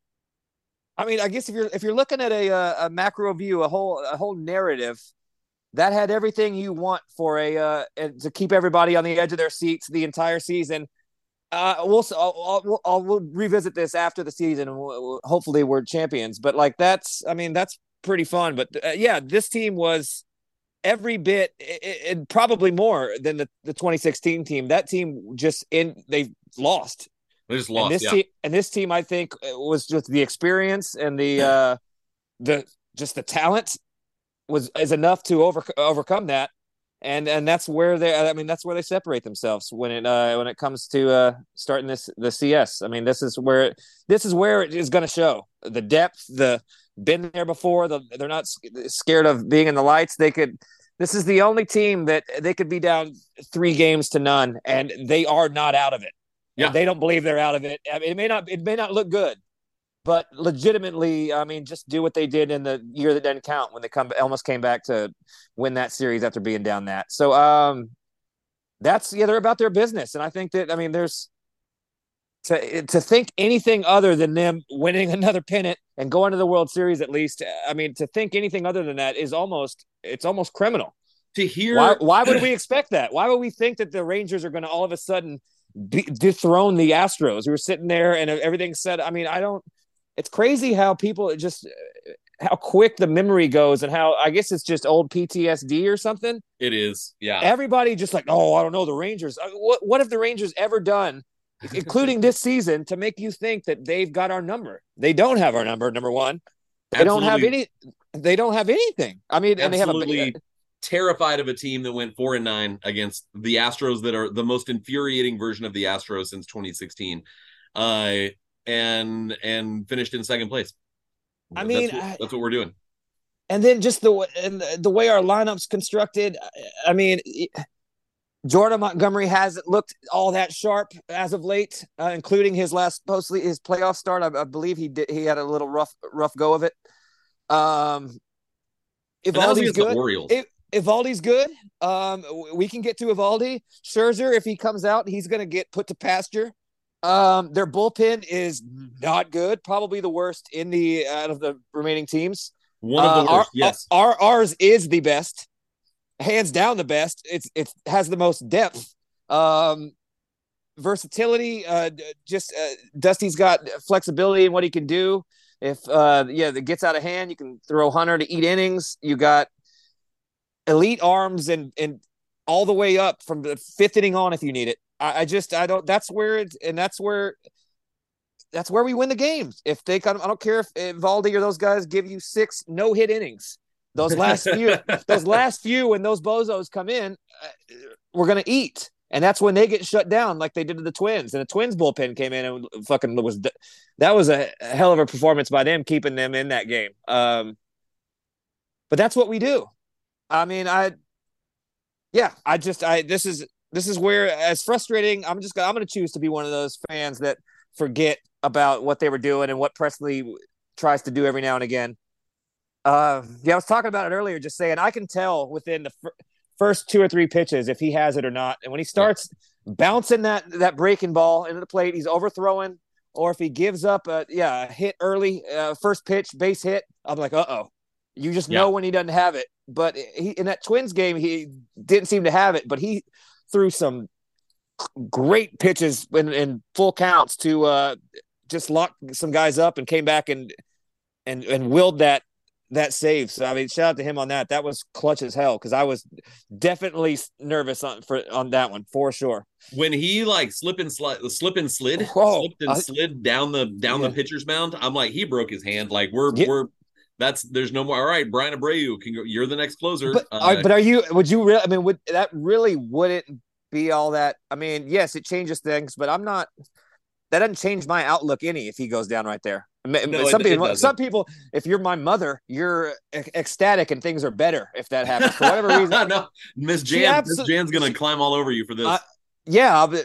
Speaker 1: I mean, I guess if you're if you're looking at a uh, a macro view, a whole a whole narrative, that had everything you want for a uh, to keep everybody on the edge of their seats the entire season. Uh, we'll I'll, I'll, I'll we'll revisit this after the season, hopefully we're champions. But like that's, I mean, that's pretty fun. But uh, yeah, this team was every bit, and probably more than the the 2016 team. That team just in they lost.
Speaker 2: They just
Speaker 1: and
Speaker 2: lost.
Speaker 1: this
Speaker 2: Yeah.
Speaker 1: team, and this team, I think, uh, was just the experience and the uh, the just the talent was is enough to over overcome that. And and that's where they. I mean, that's where they separate themselves when it uh, when it comes to uh, starting this the CS. I mean, this is where it, this is where it is going to show the depth. The been there before. The, they're not scared of being in the lights. They could. This is the only team that they could be down three games to none, and they are not out of it.
Speaker 2: Yeah.
Speaker 1: And they don't believe they're out of it. I mean, it may not. It may not look good, but legitimately, I mean, just do what they did in the year that didn't count when they come almost came back to win that series after being down that. So, um, that's yeah, they're about their business, and I think that I mean, there's to to think anything other than them winning another pennant and going to the World Series at least. I mean, to think anything other than that is almost it's almost criminal.
Speaker 2: to hear
Speaker 1: Why, why would we expect that? Why would we think that the Rangers are going to all of a sudden be, dethrone the Astros? We were sitting there and everything said. I mean, I don't. It's crazy how people just how quick the memory goes and how I guess it's just old PTSD or something.
Speaker 2: it is. Yeah.
Speaker 1: Everybody just like, oh, I don't know the Rangers. Uh, What what have the Rangers ever done, including this season, to make you think that they've got our number? They don't have our number. Number one, they don't have any. They don't have anything. I mean, and they have a
Speaker 2: absolutely terrified of a team that went four and nine against the Astros that are the most infuriating version of the Astros since 2016. Uh and and finished in second place.
Speaker 1: I mean,
Speaker 2: that's what, that's what we're doing.
Speaker 1: and then just the and the- way our lineup's constructed. I- mean, Jordan Montgomery hasn't looked all that sharp as of late, uh, including his last postly his playoff start. I, I believe he did. He had a little rough rough go of it. Um, if
Speaker 2: And that was the
Speaker 1: good, if Eovaldi's good, um, we can get to Evaldi. Scherzer, if he comes out, he's going to get put to pasture. Um, their bullpen is not good, probably the worst in the out of the remaining teams.
Speaker 2: One of the
Speaker 1: Uh,
Speaker 2: worst.
Speaker 1: our-
Speaker 2: yes.
Speaker 1: our ours is the best, hands down the best. It's it has the most depth, um, versatility. Uh, just uh, Dusty's got flexibility in what he can do. If uh, yeah, it gets out of hand, you can throw Hunter to eat innings. You got elite arms and and all the way up from the fifth inning on if you need it. I, I just I don't. That's where it and that's where that's where we win the games. If they of, I don't care if, if Valdi or those guys give you six no hit innings. Those last few, those last few, when those bozos come in, uh, we're gonna eat, and that's when they get shut down, like they did to the Twins. And the Twins bullpen came in and fucking was that was a hell of a performance by them keeping them in that game. Um, but that's what we do. I mean, I, yeah, I just, I this is this is where as frustrating. I'm just gonna I'm gonna choose to be one of those fans that forget about what they were doing and what Pressly tries to do every now and again. Uh, yeah, I was talking about it earlier, just saying I can tell within the fir- first two or three pitches if he has it or not. And when he starts bouncing that that breaking ball into the plate, he's overthrowing, or if he gives up a yeah a hit early, uh, first pitch base hit, I'm like, uh oh. You just know when he doesn't have it. But he in that Twins game, he didn't seem to have it, but he threw some great pitches in, in full counts to uh, just lock some guys up and came back and and and willed that that save. So I mean, shout out to him on that. That was clutch as hell because I was definitely nervous on for on that one for sure.
Speaker 2: when he like slip and slide, slip and slid,
Speaker 1: Whoa.
Speaker 2: slipped and
Speaker 1: I-
Speaker 2: slid down the down
Speaker 1: Yeah.
Speaker 2: the pitcher's mound, I'm like, he broke his hand. Like we're
Speaker 1: Yeah.
Speaker 2: we're that's there's no more. All right, Bryan Abreu can go. You're the next closer.
Speaker 1: But
Speaker 2: Uh,
Speaker 1: are, but are you? Would you really? I mean, would that really wouldn't be all that? I mean, yes, it changes things, but I'm not. That doesn't change my outlook any if he goes down right there.
Speaker 2: No,
Speaker 1: some
Speaker 2: it- it
Speaker 1: people,
Speaker 2: doesn't.
Speaker 1: some people, if you're my mother, you're ec- ecstatic and things are better if that happens for whatever reason.
Speaker 2: no, Miss
Speaker 1: She
Speaker 2: Jan, Miss Jan's gonna climb all over you for this.
Speaker 1: I- yeah, I'll be-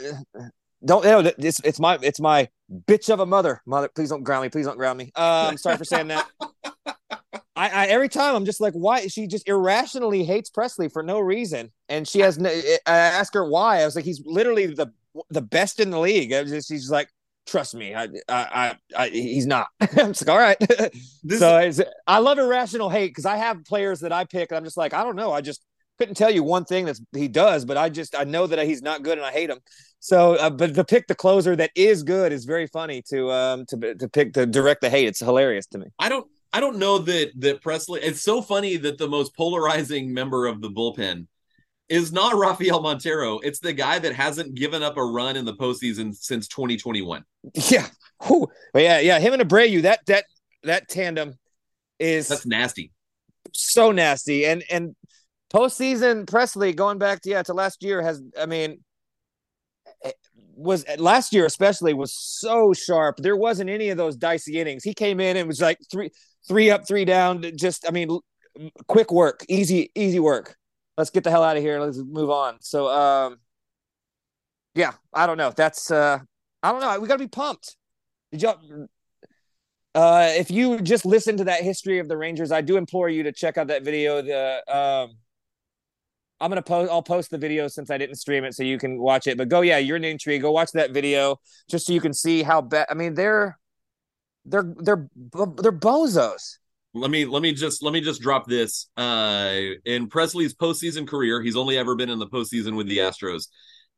Speaker 1: don't you know it's it's my it's my bitch of a mother. Mother, please don't ground me. Please don't ground me. Uh, I'm sorry for saying that. I, I every time I'm just like, why? She just irrationally hates Pressly for no reason, and she has. No, I asked her why. I was like, he's literally the the best in the league. I was just, she's like, trust me, I, I, I, I he's not. I'm just like, all right.
Speaker 2: This-
Speaker 1: so it's, I love irrational hate because I have players that I pick, and I'm just like, I don't know. I just couldn't tell you one thing that he does, but I just I know that he's not good and I hate him. So, uh, but to pick the closer that is good is very funny to um to to pick to direct the hate. It's hilarious to me.
Speaker 2: I don't I don't know that that Pressly it's so funny that the most polarizing member of the bullpen is not Rafael Montero. It's the guy that hasn't given up a run in the postseason since 2021.
Speaker 1: Yeah, Whew. Yeah, yeah. Him and Abreu that that that tandem is
Speaker 2: That's nasty.
Speaker 1: so nasty. And and postseason Pressly going back to yeah to last year has I mean eh, was last year especially was so sharp. There wasn't any of those dicey innings. He came in and was like three three up, three down. Just I mean, quick work, easy easy work. Let's get the hell out of here. Let's move on. So um, yeah, I don't know. That's uh, I don't know. We got to be pumped. Did y'all? Uh, if you just listen to that history of the Rangers, I do implore you to check out that video. The um, I'm gonna post. I'll post the video since I didn't stream it, so you can watch it. But go, yeah, you're an intrigue. Go watch that video just so you can see how bad. I mean, they're they're they're they're bozos.
Speaker 2: let me let me just let me just drop this. Uh, in Pressly's postseason career, he's only ever been in the postseason with the Astros.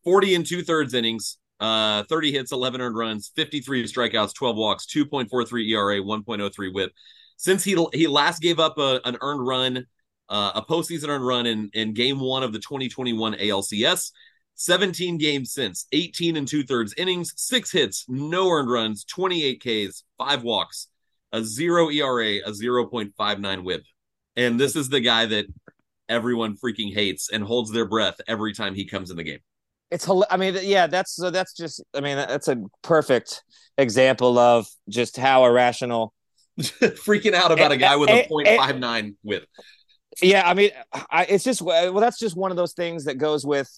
Speaker 2: Forty and two thirds innings, uh, 30 hits, 11 earned runs, 53 strikeouts, 12 walks, 2.43 ERA, 1.03 WHIP. Since he he last gave up a, an earned run, uh, a postseason earned run in in Game One of the 2021 ALCS, 17 games since, 18 and two thirds innings, six hits, no earned runs, 28 Ks, five walks, a zero ERA, a 0.59 whip. And this is the guy that everyone freaking hates and holds their breath every time he comes in the game.
Speaker 1: It's I mean, yeah, that's so that's just I mean, that's a perfect example of just how irrational
Speaker 2: freaking out about a guy with a eh, eh, eh, 0.59 whip.
Speaker 1: Yeah, I mean, I, it's just well, that's just one of those things that goes with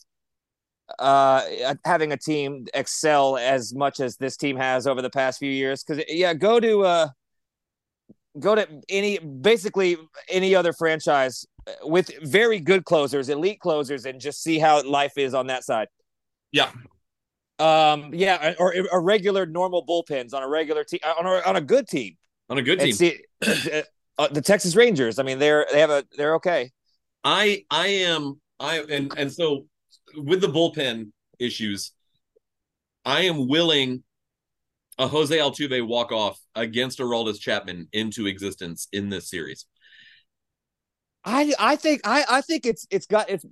Speaker 1: uh having a team excel as much as this team has over the past few years. Because yeah go to uh go to any basically any other franchise with very good closers elite closers and just see how life is on that side.
Speaker 2: Yeah.
Speaker 1: Um yeah or, or regular normal bullpens on a regular team on a, on a good team.
Speaker 2: On a good team.
Speaker 1: see, uh, the texas rangers i mean they're they have a they're okay.
Speaker 2: I i am i and and so with the bullpen issues, I am willing a Jose Altuve walk off against Aroldis Chapman into existence in this series.
Speaker 1: I I think I I think it's it's got it's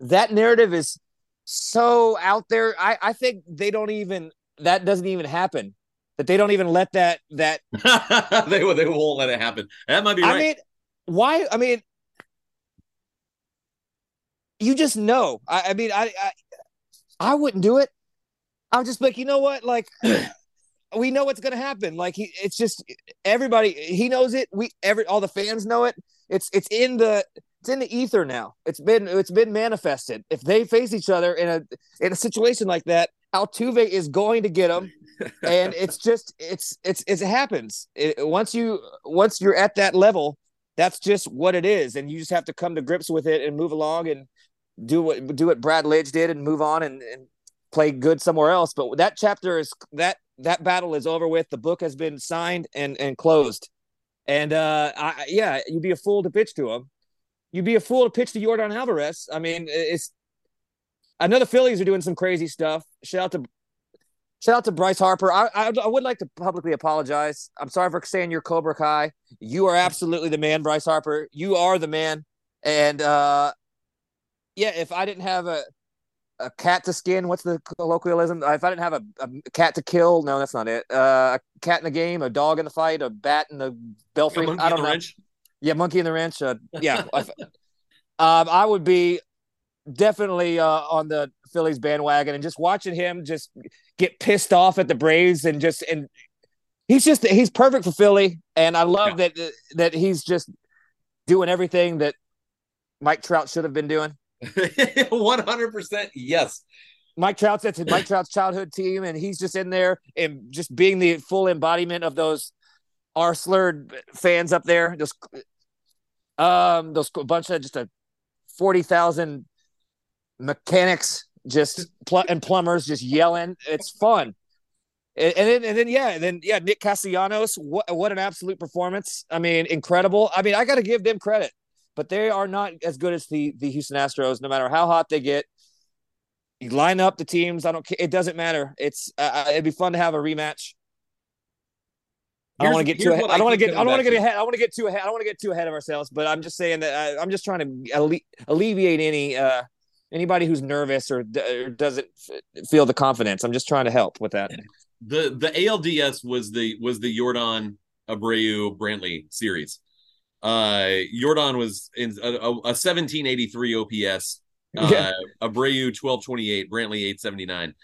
Speaker 1: that narrative is so out there. I I think they don't even that doesn't even happen. That they don't even let that that
Speaker 2: they will they won't let it happen. That might be right. I
Speaker 1: mean, why? I mean, you just know. I, I mean, I, I I wouldn't do it. I'm just like, you know what? Like, we know what's gonna happen. Like, he, it's just everybody. He knows it. We every all the fans know it. It's it's in the it's in the ether now. It's been it's been manifested. If they face each other in a in a situation like that, Altuve is going to get them, and it's just it's it's it happens. It, once you once you're at that level, that's just what it is, and you just have to come to grips with it and move along and do what do what Brad Lidge did and move on and, and play good somewhere else. But that chapter is that that battle is over with. The book has been signed and and closed. And uh, I, yeah, you'd be a fool to pitch to him. You'd be a fool to pitch to Yordan Alvarez. I mean, it's I know the Phillies are doing some crazy stuff. Shout out to shout out to Bryce Harper. I, I, I would like to publicly apologize. I'm sorry for saying you're Cobra Kai. You are absolutely the man, Bryce Harper. You are the man. And uh, yeah, if I didn't have a a cat to skin, what's the colloquialism? If I didn't have a, a cat to kill, no, that's not it. Uh, a cat in the game, a dog in the fight, a bat in the belfry.
Speaker 2: Yeah, I don't know. Wrench.
Speaker 1: Yeah, monkey in the wrench. Uh, yeah, um, I would be definitely uh, on the Phillies bandwagon and just watching him just get pissed off at the Braves and just and he's just he's perfect for Philly and I love yeah. that that he's just doing everything that Mike Trout should have been doing.
Speaker 2: One hundred percent, yes.
Speaker 1: Mike Trout's that's Mike Trout's childhood team, and he's just in there and just being the full embodiment of those R slurred fans up there. Those um those bunch of just a forty thousand mechanics just pl- and plumbers just yelling. It's fun. And, and then and then yeah, and then yeah, Nick Castellanos, what what an absolute performance. I mean, incredible. I mean, I got to give them credit but they are not as good as the the Houston Astros. No matter how hot they get, you line up the teams. I don't. It doesn't matter. It's uh, uh it'd be fun to have a rematch. I don't want to get too ahead. I don't want to get. I don't want to get ahead. I want to get too ahead. I don't want to get too ahead of ourselves. But I'm just saying that I, am just trying to alle- alleviate any uh anybody who's nervous or, or doesn't f- feel the confidence. I'm just trying to help with that.
Speaker 2: The the ALDS was the was the Yordan Abreu Brantley series. Uh, Yordan was in a, a, a 1783 OPS. Uh, yeah. Abreu 1228, Brantley 879.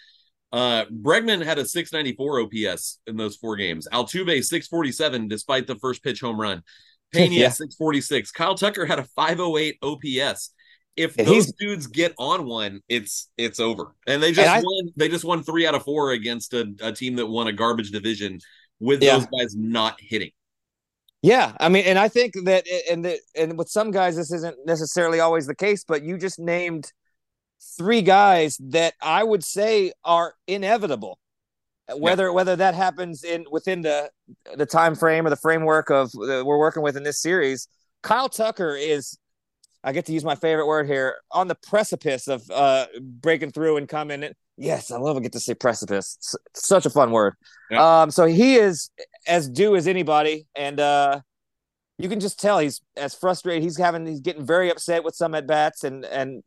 Speaker 2: Uh, Bregman had a 694 OPS in those four games. Altuve 647 despite the first pitch home run. Pena yeah. 646. Kyle Tucker had a 508 OPS. If those dudes get on one, it's it's over. And they just and I, won. They just won three out of four against a, a team that won a garbage division with yeah. those guys not hitting.
Speaker 1: Yeah, I mean, and I think that, and the, and with some guys, this isn't necessarily always the case. But you just named three guys that I would say are inevitable. Whether whether that happens in within the the time frame or the framework of uh, we're working with in this series, Kyle Tucker is I get to use my favorite word here on the precipice of uh, breaking through and coming. Yes, I love to get to say precipice. It's such a fun word. Yeah. Um, so he is as due as anybody, and uh, you can just tell he's as frustrated. He's having he's getting very upset with some at bats and and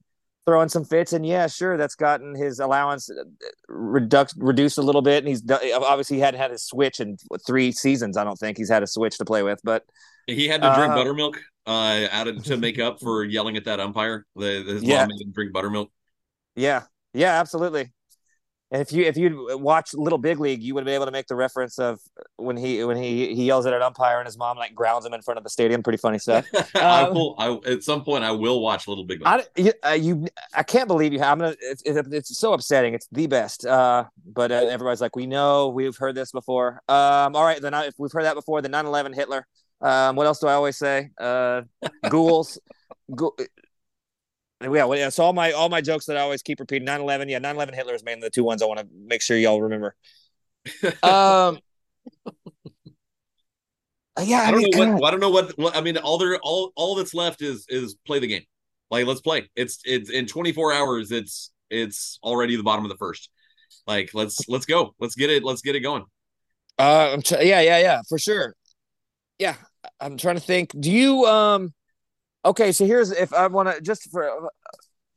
Speaker 1: throwing some fits. And yeah, sure, that's gotten his allowance uh, reduced reduced a little bit. And he's obviously he hadn't had his switch in three seasons. I don't think he's had a switch to play with, but
Speaker 2: he had to drink uh, buttermilk uh, added to make up for yelling at that umpire. The, his yeah. mom made him drink buttermilk.
Speaker 1: Yeah, yeah, absolutely. And if you if you watch Little Big League, you would be able to make the reference of when he when he he yells at an umpire and his mom like grounds him in front of the stadium. Pretty funny stuff.
Speaker 2: I um, will. I, at some point, I will watch Little Big League.
Speaker 1: I, you, uh, you I can't believe you. I'm gonna. It's, it's so upsetting. It's the best. Uh, but uh, everybody's like, we know, we've heard this before. Um, all right, then if we've heard that before, the 9/11 Hitler. Um, what else do I always say? Uh, ghouls. Ghoul, yeah, yeah, so all my all my jokes that I always keep repeating 9-11, yeah, 9-11 Hitler is mainly the two ones I want to make sure y'all remember. um yeah,
Speaker 2: I, I don't mean, know what I don't know what, what I mean. All there, all all that's left is is play the game. Like let's play. It's it's in 24 hours. It's it's already the bottom of the first. Like let's let's go. Let's get it. Let's get it going.
Speaker 1: Uh, I'm tr- yeah, yeah, yeah, for sure. Yeah, I'm trying to think. Do you um okay, so here's if I want to just for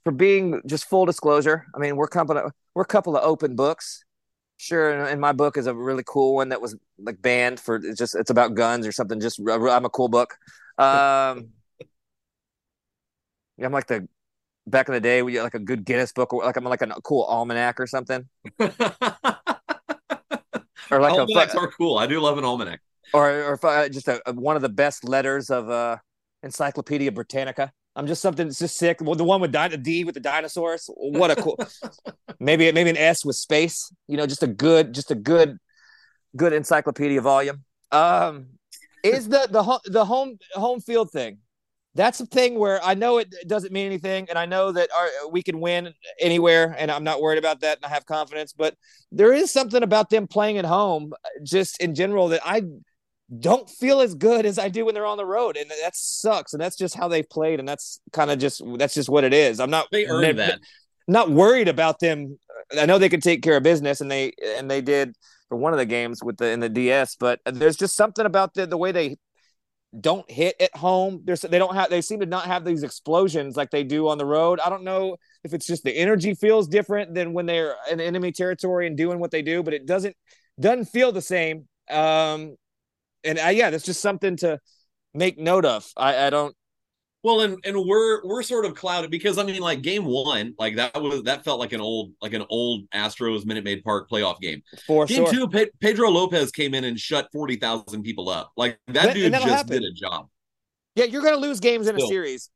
Speaker 1: for being just full disclosure. I mean, we're couple of, we're a couple of open books. Sure, and my book is a really cool one that was like banned for it's just it's about guns or something. Just I'm a cool book. Um, yeah, I'm like the back in the day we like a good Guinness book, or like I'm like a cool almanac or something. or
Speaker 2: like almanacs a, are cool. I do love an almanac
Speaker 1: or or if, uh, just a, one of the best letters of uh, Encyclopedia Britannica. I'm just something that's just sick. Well, the one with di- D with the dinosaurs. What a cool. maybe maybe an S with space. You know, just a good, just a good, good encyclopedia volume. Um, is the the the home home field thing? That's a thing where I know it doesn't mean anything, and I know that our, we can win anywhere, and I'm not worried about that, and I have confidence. But there is something about them playing at home, just in general, that I don't feel as good as I do when they're on the road, and that sucks. And that's just how they've played, and that's kind of just that's just what it is. I'm not
Speaker 2: they earned that.
Speaker 1: Not worried about them. I know they can take care of business, and they and they did for one of the games with the in the DS. But there's just something about the the way they don't hit at home. There's they don't have they seem to not have these explosions like they do on the road. I don't know if it's just the energy feels different than when they're in enemy territory and doing what they do, but it doesn't doesn't feel the same. Um, and I, yeah, that's just something to make note of. I, I don't.
Speaker 2: Well, and and we're we're sort of clouded because I mean, like game one, like that was that felt like an old like an old Astros Minute Maid Park playoff game. For game sure. two, Pe- Pedro Lopez came in and shut forty thousand people up. Like that, dude just happen. did a job.
Speaker 1: Yeah, you're gonna lose games in a series,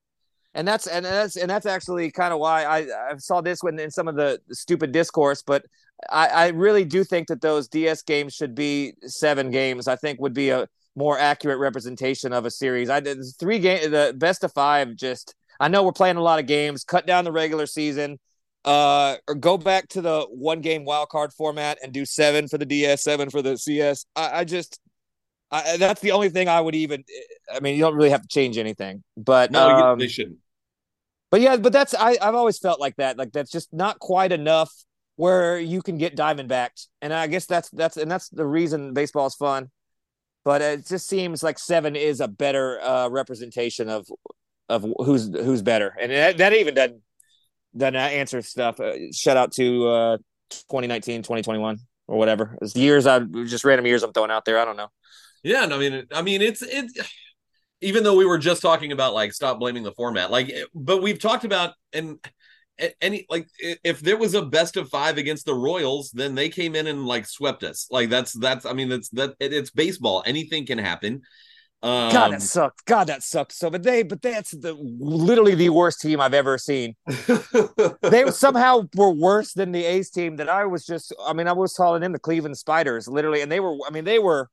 Speaker 1: and that's and that's and that's actually kind of why I I saw this one in some of the stupid discourse, but I, I really do think that those DS games should be seven games. I think would be a more accurate representation of a series. I did three game, the best of five. Just I know we're playing a lot of games. Cut down the regular season, uh, or go back to the one game wild card format and do seven for the DS, seven for the CS. I, I just I, that's the only thing I would even. I mean, you don't really have to change anything, but
Speaker 2: no, um, they shouldn't.
Speaker 1: But yeah, but that's I, I've always felt like that. Like that's just not quite enough where you can get Diamondbacks, and I guess that's that's and that's the reason baseball is fun. But it just seems like seven is a better uh, representation of of who's who's better, and that, that even doesn't doesn't answer stuff. Uh, shout out to uh, 2019, 2021, or whatever. It's years I just random years I'm throwing out there. I don't know.
Speaker 2: Yeah, I mean, I mean, it's it's even though we were just talking about like stop blaming the format, like, but we've talked about and any like if there was a best of five against the Royals, then they came in and like swept us. Like that's that's I mean that's that it, it's baseball. Anything can happen.
Speaker 1: Um, God, that sucked. God, that sucked. So, but they, but that's the literally the worst team I've ever seen. they somehow were worse than the A's team that I was just. I mean, I was calling them the Cleveland Spiders, literally, and they were. I mean, they were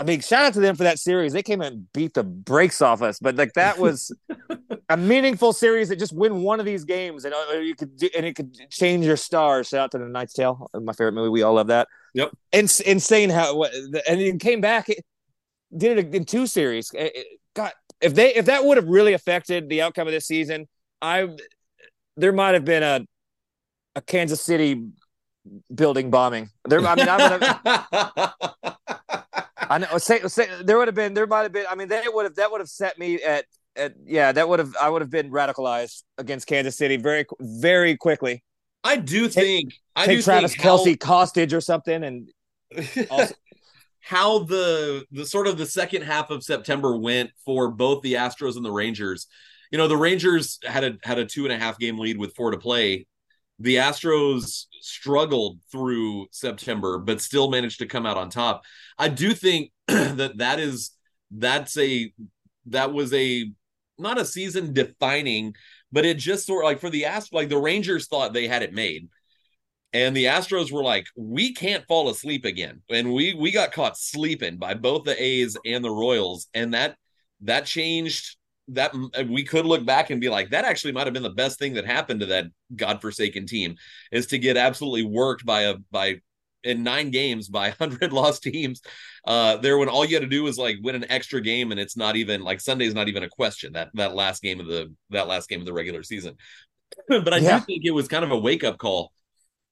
Speaker 1: I mean, shout out to them for that series. They came and beat the brakes off us, but like that was a meaningful series that just win one of these games and uh, you could do, and it could change your stars. Shout out to the Knight's Tale, my favorite movie. We all love that.
Speaker 2: Yep.
Speaker 1: It's insane how and it came back. It did it in two series. It, it, God, if they if that would have really affected the outcome of this season, I there might have been a a Kansas City building bombing. There, I mean, I would have. I know. Say, say, there would have been. There might have been. I mean, they would have. That would have set me at. at yeah, that would have. I would have been radicalized against Kansas City very, very quickly.
Speaker 2: I do think. I
Speaker 1: Take
Speaker 2: do
Speaker 1: Travis
Speaker 2: think
Speaker 1: Kelce hostage or something, and
Speaker 2: how,
Speaker 1: also-
Speaker 2: how the the sort of the second half of September went for both the Astros and the Rangers. You know, the Rangers had a had a two and a half game lead with four to play. The Astros struggled through September, but still managed to come out on top. I do think that that is that's a that was a not a season defining, but it just sort of like for the Astros, like the Rangers thought they had it made. And the Astros were like, we can't fall asleep again. And we we got caught sleeping by both the A's and the Royals. And that that changed that we could look back and be like, that actually might have been the best thing that happened to that godforsaken team is to get absolutely worked by a by in nine games by 100 lost teams. Uh there when all you had to do was like win an extra game and it's not even like sunday's not even a question that that last game of the that last game of the regular season. But i
Speaker 1: Yeah.
Speaker 2: do think it was kind of a wake-up call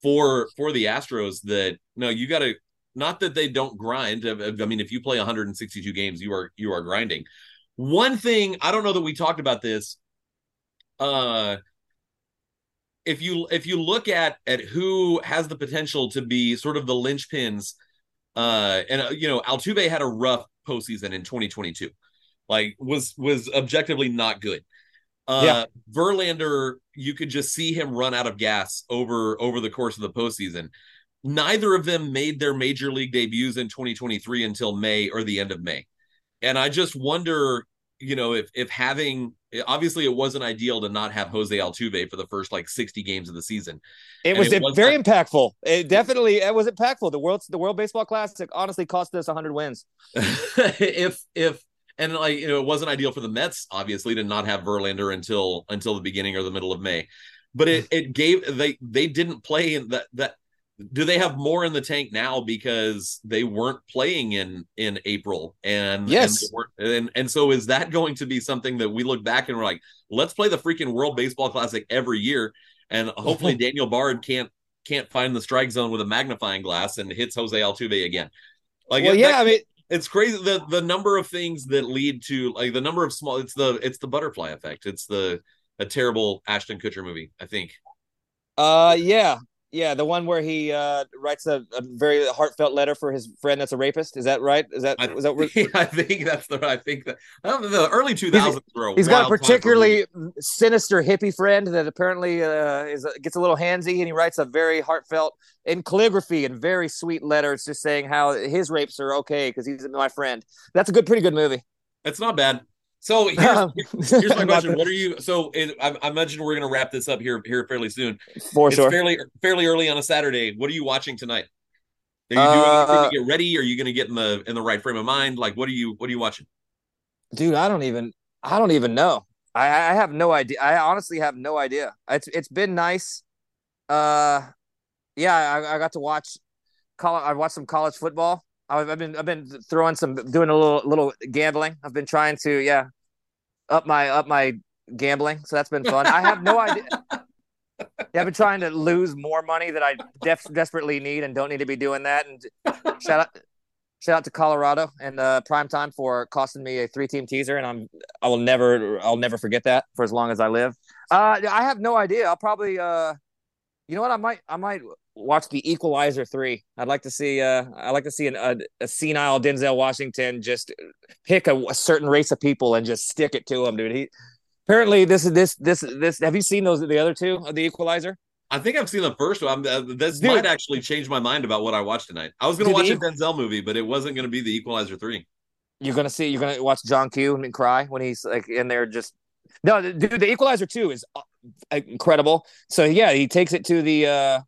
Speaker 2: for for the astros that no you got to not that they don't grind I mean if you play 162 games you are you are grinding one thing i don't know that we talked about this uh if you if you look at at who has the potential to be sort of the linchpins, uh, and uh, you know, Altuve had a rough postseason in 2022, like was was objectively not good. Uh,
Speaker 1: Yeah.
Speaker 2: Verlander, you could just see him run out of gas over over the course of the postseason. Neither of them made their major league debuts in 2023 until May or the end of May, and I just wonder, you know, if if having obviously it wasn't ideal to not have Jose Altuve for the first like 60 games of the season.
Speaker 1: it was,
Speaker 2: it was
Speaker 1: very
Speaker 2: not-
Speaker 1: impactful. It definitely it was impactful. The world the World Baseball Classic honestly cost us 100 wins.
Speaker 2: if if and like you know it wasn't ideal for the Mets obviously to not have Verlander until until the beginning or the middle of May, but it it gave they they didn't play in that that do they have more in the tank now because they weren't playing in in April and
Speaker 1: Yes.
Speaker 2: and, and and so is that going to be something that we look back and we're like let's play the freaking World Baseball Classic every year and hopefully Daniel Bard can't can't find the strike zone with a magnifying glass and hits Jose Altuve again. Like
Speaker 1: well, yeah,
Speaker 2: that-
Speaker 1: I mean,
Speaker 2: it's crazy the the number of things that lead to like the number of small it's the it's the butterfly effect it's the a terrible ashton kutcher movie i think
Speaker 1: uh, yeah, yeah, the one where he uh writes a, a very heartfelt letter for his friend that's a rapist. Is that right? Is that
Speaker 2: i,
Speaker 1: was that where,
Speaker 2: I think that's the right i think that I don't the early two thousands were.
Speaker 1: he's got a
Speaker 2: wild time for
Speaker 1: particularly sinister hippie friend that apparently uh, is gets a little handsy, and he writes a very heartfelt in calligraphy and very sweet letters, just saying how his rapes are okay because he's my friend. That's a good, pretty good movie.
Speaker 2: it's not bad so here's, here's my question what are you so it, I, I imagine we're going to wrap this up here here fairly soon
Speaker 1: For
Speaker 2: it's
Speaker 1: sure.
Speaker 2: fairly fairly early on a saturday what are you watching tonight are you doing
Speaker 1: Uh,
Speaker 2: anything to get ready are you going to get in the in the right frame of mind like what are you what are you watching
Speaker 1: Dude, I don't even, I don't even know. I, I have no idea. I honestly have no idea. It's it's been nice. Uh, yeah, I, I got to watch. College, I watched some college football. I've, I've been I've been throwing some doing a little little gambling. I've been trying to yeah up my up my gambling. So that's been fun. I have no idea. Yeah, I've been trying to lose more money that I def- desperately need and don't need to be doing that. And shout out shout out to Colorado and uh, prime time for costing me a three team teaser, and I'm I will never I'll never forget that for as long as I live. Uh, I have no idea. I'll probably uh, you know what I might I might watch the Equalizer three. I'd like to see uh I'd like to see an, a, a senile Denzel Washington just pick a, a certain race of people and just stick it to them, dude. He apparently this is this this this. Have you seen those the other two of the Equalizer?
Speaker 2: I think I've seen the first one. I'm, uh, this
Speaker 1: Dude.
Speaker 2: might actually change my mind about what I watched tonight. I was going to watch a Denzel movie, but it wasn't going to be the Equalizer three.
Speaker 1: You're gonna see. You're gonna watch John Q and cry when he's like in there. Just no, dude. The Equalizer two is uh, incredible. So yeah, he takes it to the. uh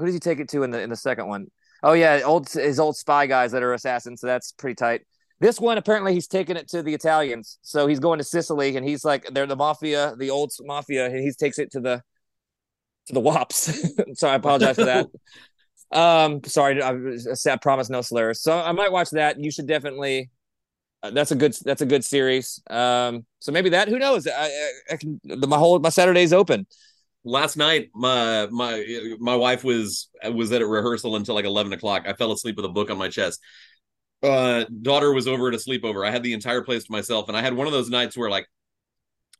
Speaker 1: Who does he take it to in the in the second one? Oh yeah, old his old spy guys that are assassins. So that's pretty tight. This one apparently he's taking it to the Italians. So he's going to Sicily and he's like they're the mafia, the old mafia, and he takes it to the to the wops. so I apologize for that. um, sorry, I, I promise no slurs. So I might watch that. You should definitely. Uh, that's a good. That's a good series. Um, so maybe that. Who knows? I, I, I can. The, my whole my Saturday's open
Speaker 2: last night my my my wife was was at a rehearsal until like 11 o'clock. I fell asleep with a book on my chest. Uh daughter was over at a sleepover. I had the entire place to myself and i had one of those nights where like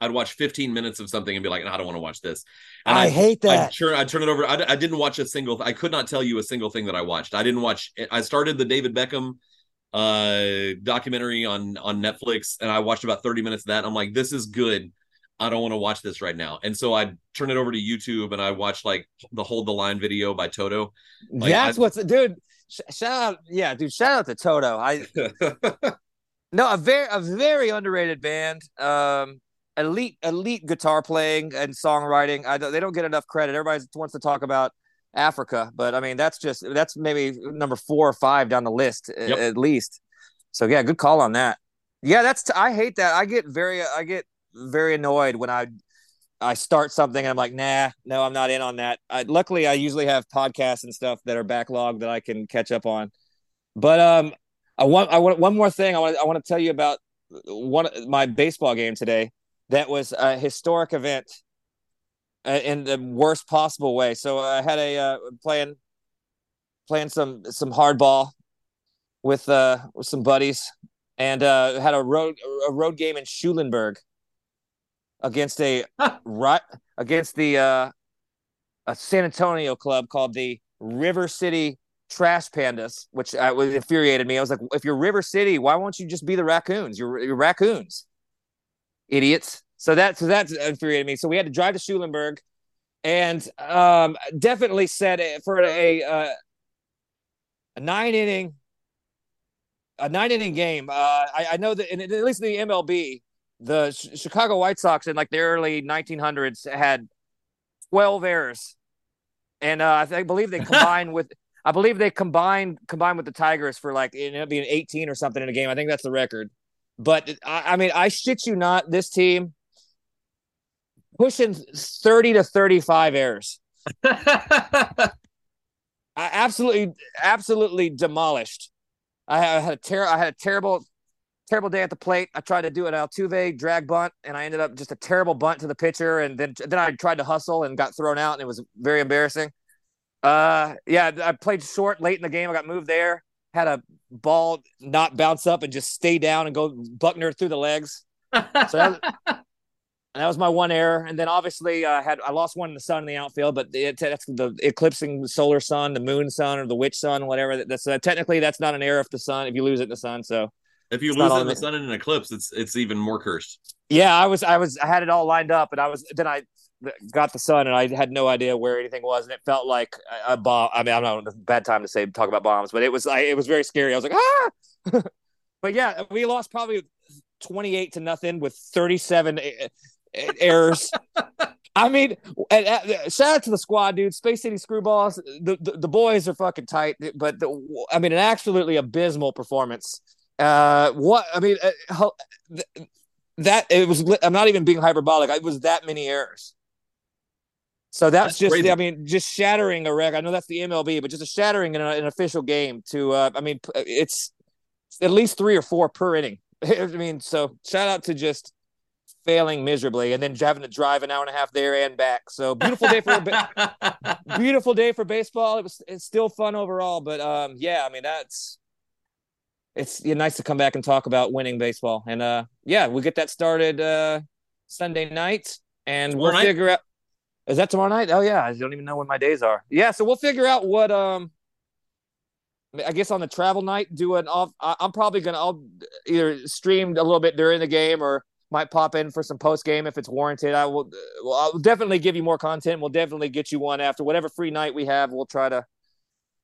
Speaker 2: i'd watch 15 minutes of something and be like no, i don't want to watch this. And
Speaker 1: I, hate that.
Speaker 2: I'd turn, I'd turn it over. I, I didn't watch a single i could not tell you a single thing that i watched. I didn't watch i started the david beckham uh documentary on on netflix and i watched about 30 minutes of that. I'm like this is good I don't want to watch this right now. And so I turn it over to YouTube and I watch like the hold the line video by Toto.
Speaker 1: Like, That's I, what's dude. Shout out, yeah, dude. Shout out to Toto. I no, a very a very underrated band. Um, elite elite guitar playing and songwriting. I they don't get enough credit. Everybody wants to talk about Africa, but I mean that's just that's maybe number four or five down the list yep. at least. So yeah, good call on that. Yeah, that's t- I hate that. I get very I get very annoyed when I I start something and I'm like, nah, no, I'm not in on that. I, luckily, I usually have podcasts and stuff that are backlogged that I can catch up on. But um, I want I want one more thing. I want I want to tell you about one my baseball game today. That was a historic event in the worst possible way. So I had a uh, playing playing some some hardball with uh with some buddies and uh had a road a road game in Schulenburg against a right against the uh, a San Antonio club called the River City Trash Pandas, which uh, infuriated me. I was like, if you're River City, why won't you just be the Raccoons? You're, you're Raccoons, idiots. So that so that infuriated me. So we had to drive to Schulenburg, and um, definitely said for a uh, a nine inning a nine inning game. Uh, I, I know that in, at least in the MLB, the Chicago White Sox in like the early 1900s had 12 errors, and uh, I think, believe they combined with I believe they combined combined with the Tigers for like it ended up being 18 or something in a game. I think that's the record. But I, I mean, I shit you not, this team pushing 30 to 35 errors. I absolutely, absolutely demolished. I had a ter- I had a terrible terrible day at the plate. I tried to do an Altuve drag bunt, and I ended up just a terrible bunt to the pitcher. And then then I tried to hustle and got thrown out, and it was very embarrassing. Uh, yeah, I played short late in the game. I got moved there. Had a ball not bounce up and just stay down and go Buckner through the legs. So that, that was my one error. And then obviously I uh, had I lost one in the sun in the outfield, but it, that's the eclipsing solar sun, the moon sun, or the witch sun, whatever. That's uh, technically that's not an error if the sun if you lose it in the sun. So
Speaker 2: if you it's lose it in the sun in an eclipse, it's it's even more cursed.
Speaker 1: Yeah, I was I was I had it all lined up, and I was then I got the sun, and I had no idea where anything was, and it felt like a, bomb. I mean, I'm not a bad time to say talk about bombs, but it was I, it was very scary. I was like ah, but yeah, we lost probably twenty eight to nothing with thirty seven eh, eh, eh, errors. I mean, uh, shout out to the squad, dude. Space City Screwballs. The, the, the boys are fucking tight, but the, I mean, an absolutely abysmal performance uh, what I mean, uh, that it was. I'm not even being hyperbolic. It was that many errors. So that's, that's just, crazy. I mean, just shattering a record. I know that's the MLB, but just a shattering in an official game. To, uh, I mean, it's at least three or four per inning. I mean, so shout out to just failing miserably and then having to drive an hour and a half there and back. So beautiful day for beautiful day for baseball. It was it's still fun overall, but um, yeah, I mean that's it's yeah, nice to come back and talk about winning baseball. And uh, yeah, we get that started uh, Sunday night, and tomorrow we'll night? figure out. Is that tomorrow night? Oh yeah, I don't even know when my days are. Yeah, so we'll figure out what um. I guess on the travel night, do an off. I'm probably gonna I'll either stream a little bit during the game or might pop in for some post game if it's warranted. I will. Well, I'll definitely give you more content. We'll definitely get you one after whatever free night we have. We'll try to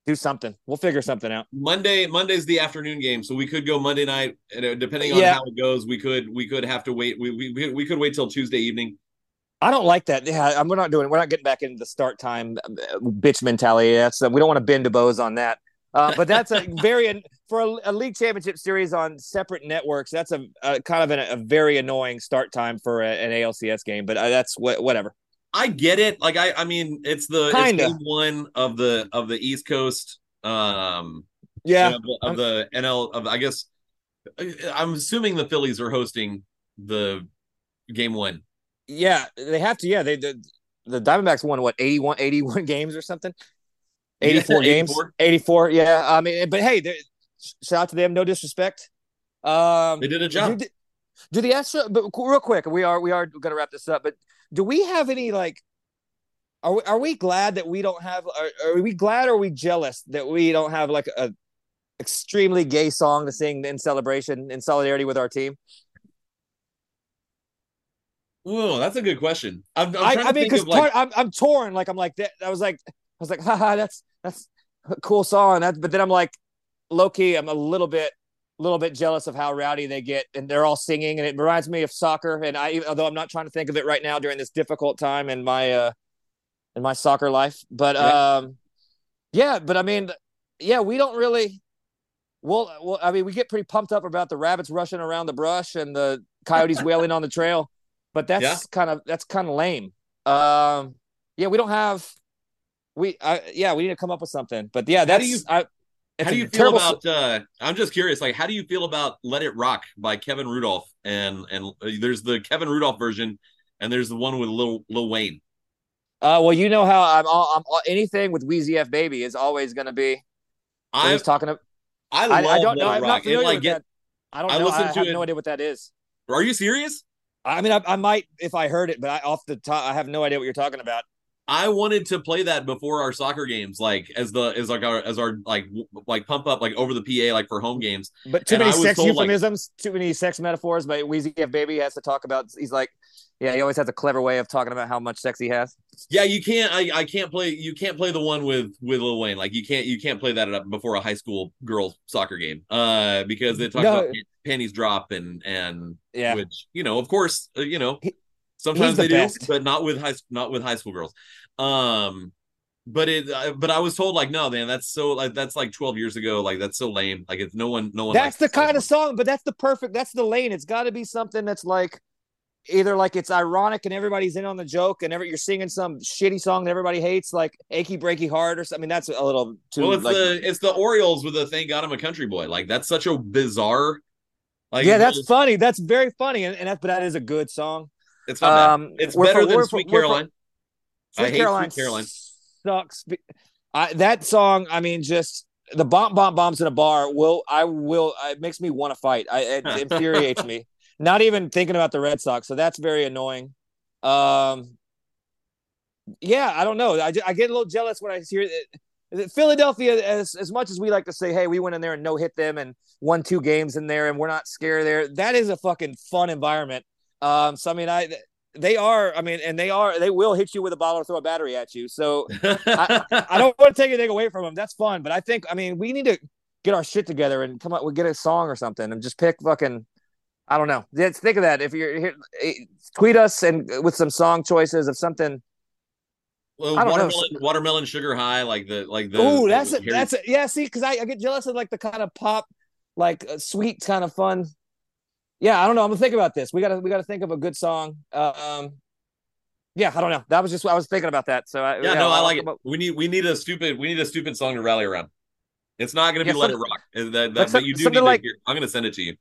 Speaker 1: do something. We'll figure something out.
Speaker 2: Monday, Monday's the afternoon game, so we could go Monday night. And depending on yeah. how it goes, we could we could have to wait. We, we we could wait till Tuesday evening.
Speaker 1: I don't like that. Yeah, we're not doing. We're not getting back into the start time uh, bitch mentality. That's uh, we don't want to bend to bows on that. Uh, but that's a very for a, a, league championship series on separate networks. That's a, a kind of an, a very annoying start time for a, an ALCS game. But uh, that's what whatever.
Speaker 2: I get it. Like I, I mean, it's the it's game one of the of the East Coast. Um,
Speaker 1: yeah,
Speaker 2: of, of the NL. Of I guess I'm assuming the Phillies are hosting the game one.
Speaker 1: Yeah, they have to. Yeah, they the, the Diamondbacks won what 81, 81 games or something. 84 yeah, games 84. 84 yeah i mean but hey shout out to them no disrespect um
Speaker 2: they did a job
Speaker 1: do, do the extra but real quick we are we are going to wrap this up but do we have any like are we, are we glad that we don't have are, are we glad or are we jealous that we don't have like a extremely gay song to sing in celebration in solidarity with our team
Speaker 2: Whoa, that's a good question. I'm, I'm
Speaker 1: I, I mean, because like... I'm, I'm torn. Like, I'm like, that, I was like, I was like, haha, that's that's a cool song. That, but then I'm like, low key, I'm a little bit, a little bit jealous of how rowdy they get, and they're all singing, and it reminds me of soccer. And I, although I'm not trying to think of it right now during this difficult time in my, uh, in my soccer life, but yeah. um, yeah, but I mean, yeah, we don't really. Well, well, I mean, we get pretty pumped up about the rabbits rushing around the brush and the coyotes wailing on the trail but that's yeah. kind of that's kind of lame. Um, yeah, we don't have we I, yeah we need to come up with something. But yeah, that's you, I,
Speaker 2: how do you feel about? Uh, I'm just curious. Like, how do you feel about "Let It Rock" by Kevin Rudolf? And and uh, there's the Kevin Rudolf version, and there's the one with Lil Lil Wayne.
Speaker 1: Uh, well, you know how I'm. All, I'm all, anything with Weezy F Baby is always going to be. I was talking to.
Speaker 2: I, I, I
Speaker 1: don't know.
Speaker 2: I'm
Speaker 1: not familiar like with that. I don't know. I, I have it. no idea what that is.
Speaker 2: Are you serious?
Speaker 1: I mean, I, I, might if I heard it, but I, off the top, I have no idea what you're talking about.
Speaker 2: I wanted to play that before our soccer games, like as the as like our as our like like pump up like over the PA like for home games.
Speaker 1: But too and many sex euphemisms, like, too many sex metaphors. But Weezy F Baby has to talk about. He's like, yeah, he always has a clever way of talking about how much sex he has.
Speaker 2: Yeah, you can't. I, I can't play. You can't play the one with with Lil Wayne. Like you can't. You can't play that up before a high school girls soccer game. Uh, because they talk no. about panties drop and and
Speaker 1: yeah,
Speaker 2: which you know, of course, uh, you know, sometimes the they best. do, but not with high not with high school girls. Um, but it uh, but I was told like no man that's so like that's like 12 years ago like that's so lame like it's no one no one
Speaker 1: that's the kind of song but that's the perfect that's the lane it's got to be something that's like either like it's ironic and everybody's in on the joke and every, you're singing some shitty song that everybody hates like achy breaky heart or something I mean, that's a little too
Speaker 2: well it's
Speaker 1: like,
Speaker 2: the it's the Orioles with the thank God I'm a country boy like that's such a bizarre
Speaker 1: like, yeah, that's just, funny. That's very funny, and, and that, but that is a good song.
Speaker 2: It's not um, It's better for, than Sweet Caroline.
Speaker 1: Sweet I Caroline, Sweet Caroline sucks. I, that song, I mean, just the bomb bomb bombs in a bar will I will it makes me want to fight. I, it infuriates me. Not even thinking about the Red Sox, so that's very annoying. Um, yeah, I don't know. I, I get a little jealous when I hear it Philadelphia, as as much as we like to say, hey, we went in there and no hit them and won two games in there, and we're not scared there. That is a fucking fun environment. Um, so I mean, I they are, I mean, and they are, they will hit you with a bottle or throw a battery at you. So I, I, don't want to take anything away from them. That's fun, but I think, I mean, we need to get our shit together and come up, we get a song or something, and just pick fucking. I don't know. Let's think of that. If you're here, eh, tweet us and with some song choices of something
Speaker 2: well, watermelon, know. watermelon sugar high, like the like the.
Speaker 1: Oh, that's it. That's it. Yeah, see, because I, I get jealous of like the kind of pop, like uh, sweet kind of fun. Yeah, I don't know. I'm gonna think about this. We gotta we gotta think of a good song. Um, yeah, I don't know. That was just what I was thinking about that. So I,
Speaker 2: yeah, yeah no, I like it. About... We need we need a stupid we need a stupid song to rally around. It's not gonna be yeah, Let It Rock. That, that, but some, you do need like, to hear. I'm gonna send it to you.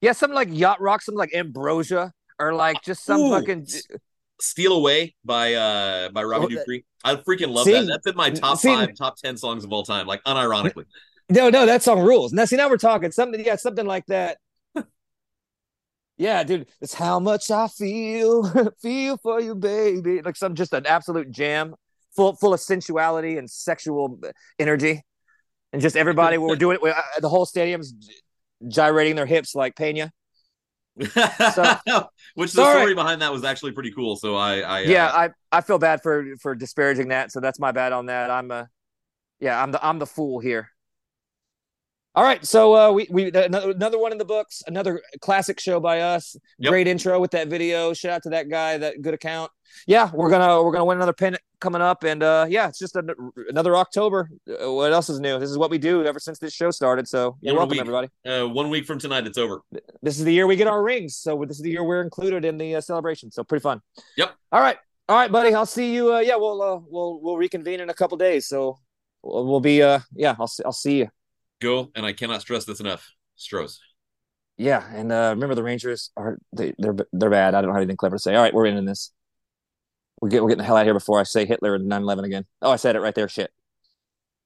Speaker 1: Yeah, something like yacht rock, something like ambrosia, or like just some Ooh. fucking
Speaker 2: Steal Away by uh by Robbie oh, Dupree. I freaking love see, that. That's in my top see, five, top ten songs of all time. Like unironically.
Speaker 1: No, no, that song rules. Now see now we're talking something, yeah, something like that. Yeah, dude, it's how much I feel, feel for you, baby. Like some just an absolute jam, full full of sensuality and sexual energy. And just everybody, we're doing it. Uh, the whole stadium's gyrating their hips like Pena.
Speaker 2: So, Which the story behind that was actually pretty cool. So I, I
Speaker 1: yeah, uh, I, I feel bad for for disparaging that. So that's my bad on that. I'm a, yeah, I'm the I'm the fool here. All right, so uh, we we another one in the books, another classic show by us. Yep. Great intro with that video. Shout out to that guy, that good account. yeah, we're gonna we're gonna win another pin coming up, and uh, yeah, it's just a, another October. Uh, what else is new? This is what we do ever since this show started. So you're
Speaker 2: One
Speaker 1: welcome,
Speaker 2: week.
Speaker 1: everybody.
Speaker 2: Uh, one week from tonight, it's over.
Speaker 1: This is the year we get our rings, so this is the year we're included in the uh, celebration. So pretty fun.
Speaker 2: Yep.
Speaker 1: All right, all right, buddy. I'll see you. Uh, yeah, we'll uh, we'll we'll reconvene in a couple days. So we'll, we'll be uh yeah, I'll see, I'll see you.
Speaker 2: Go, and I cannot stress this enough. Stros.
Speaker 1: Yeah, and uh, remember the Rangers are they they're they're bad. I don't have anything clever to say. All right, we're in this. We're, get, we're getting the hell out of here before I say Hitler and 9/11 again. Oh, I said it right there. Shit.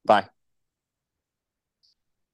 Speaker 1: Bye.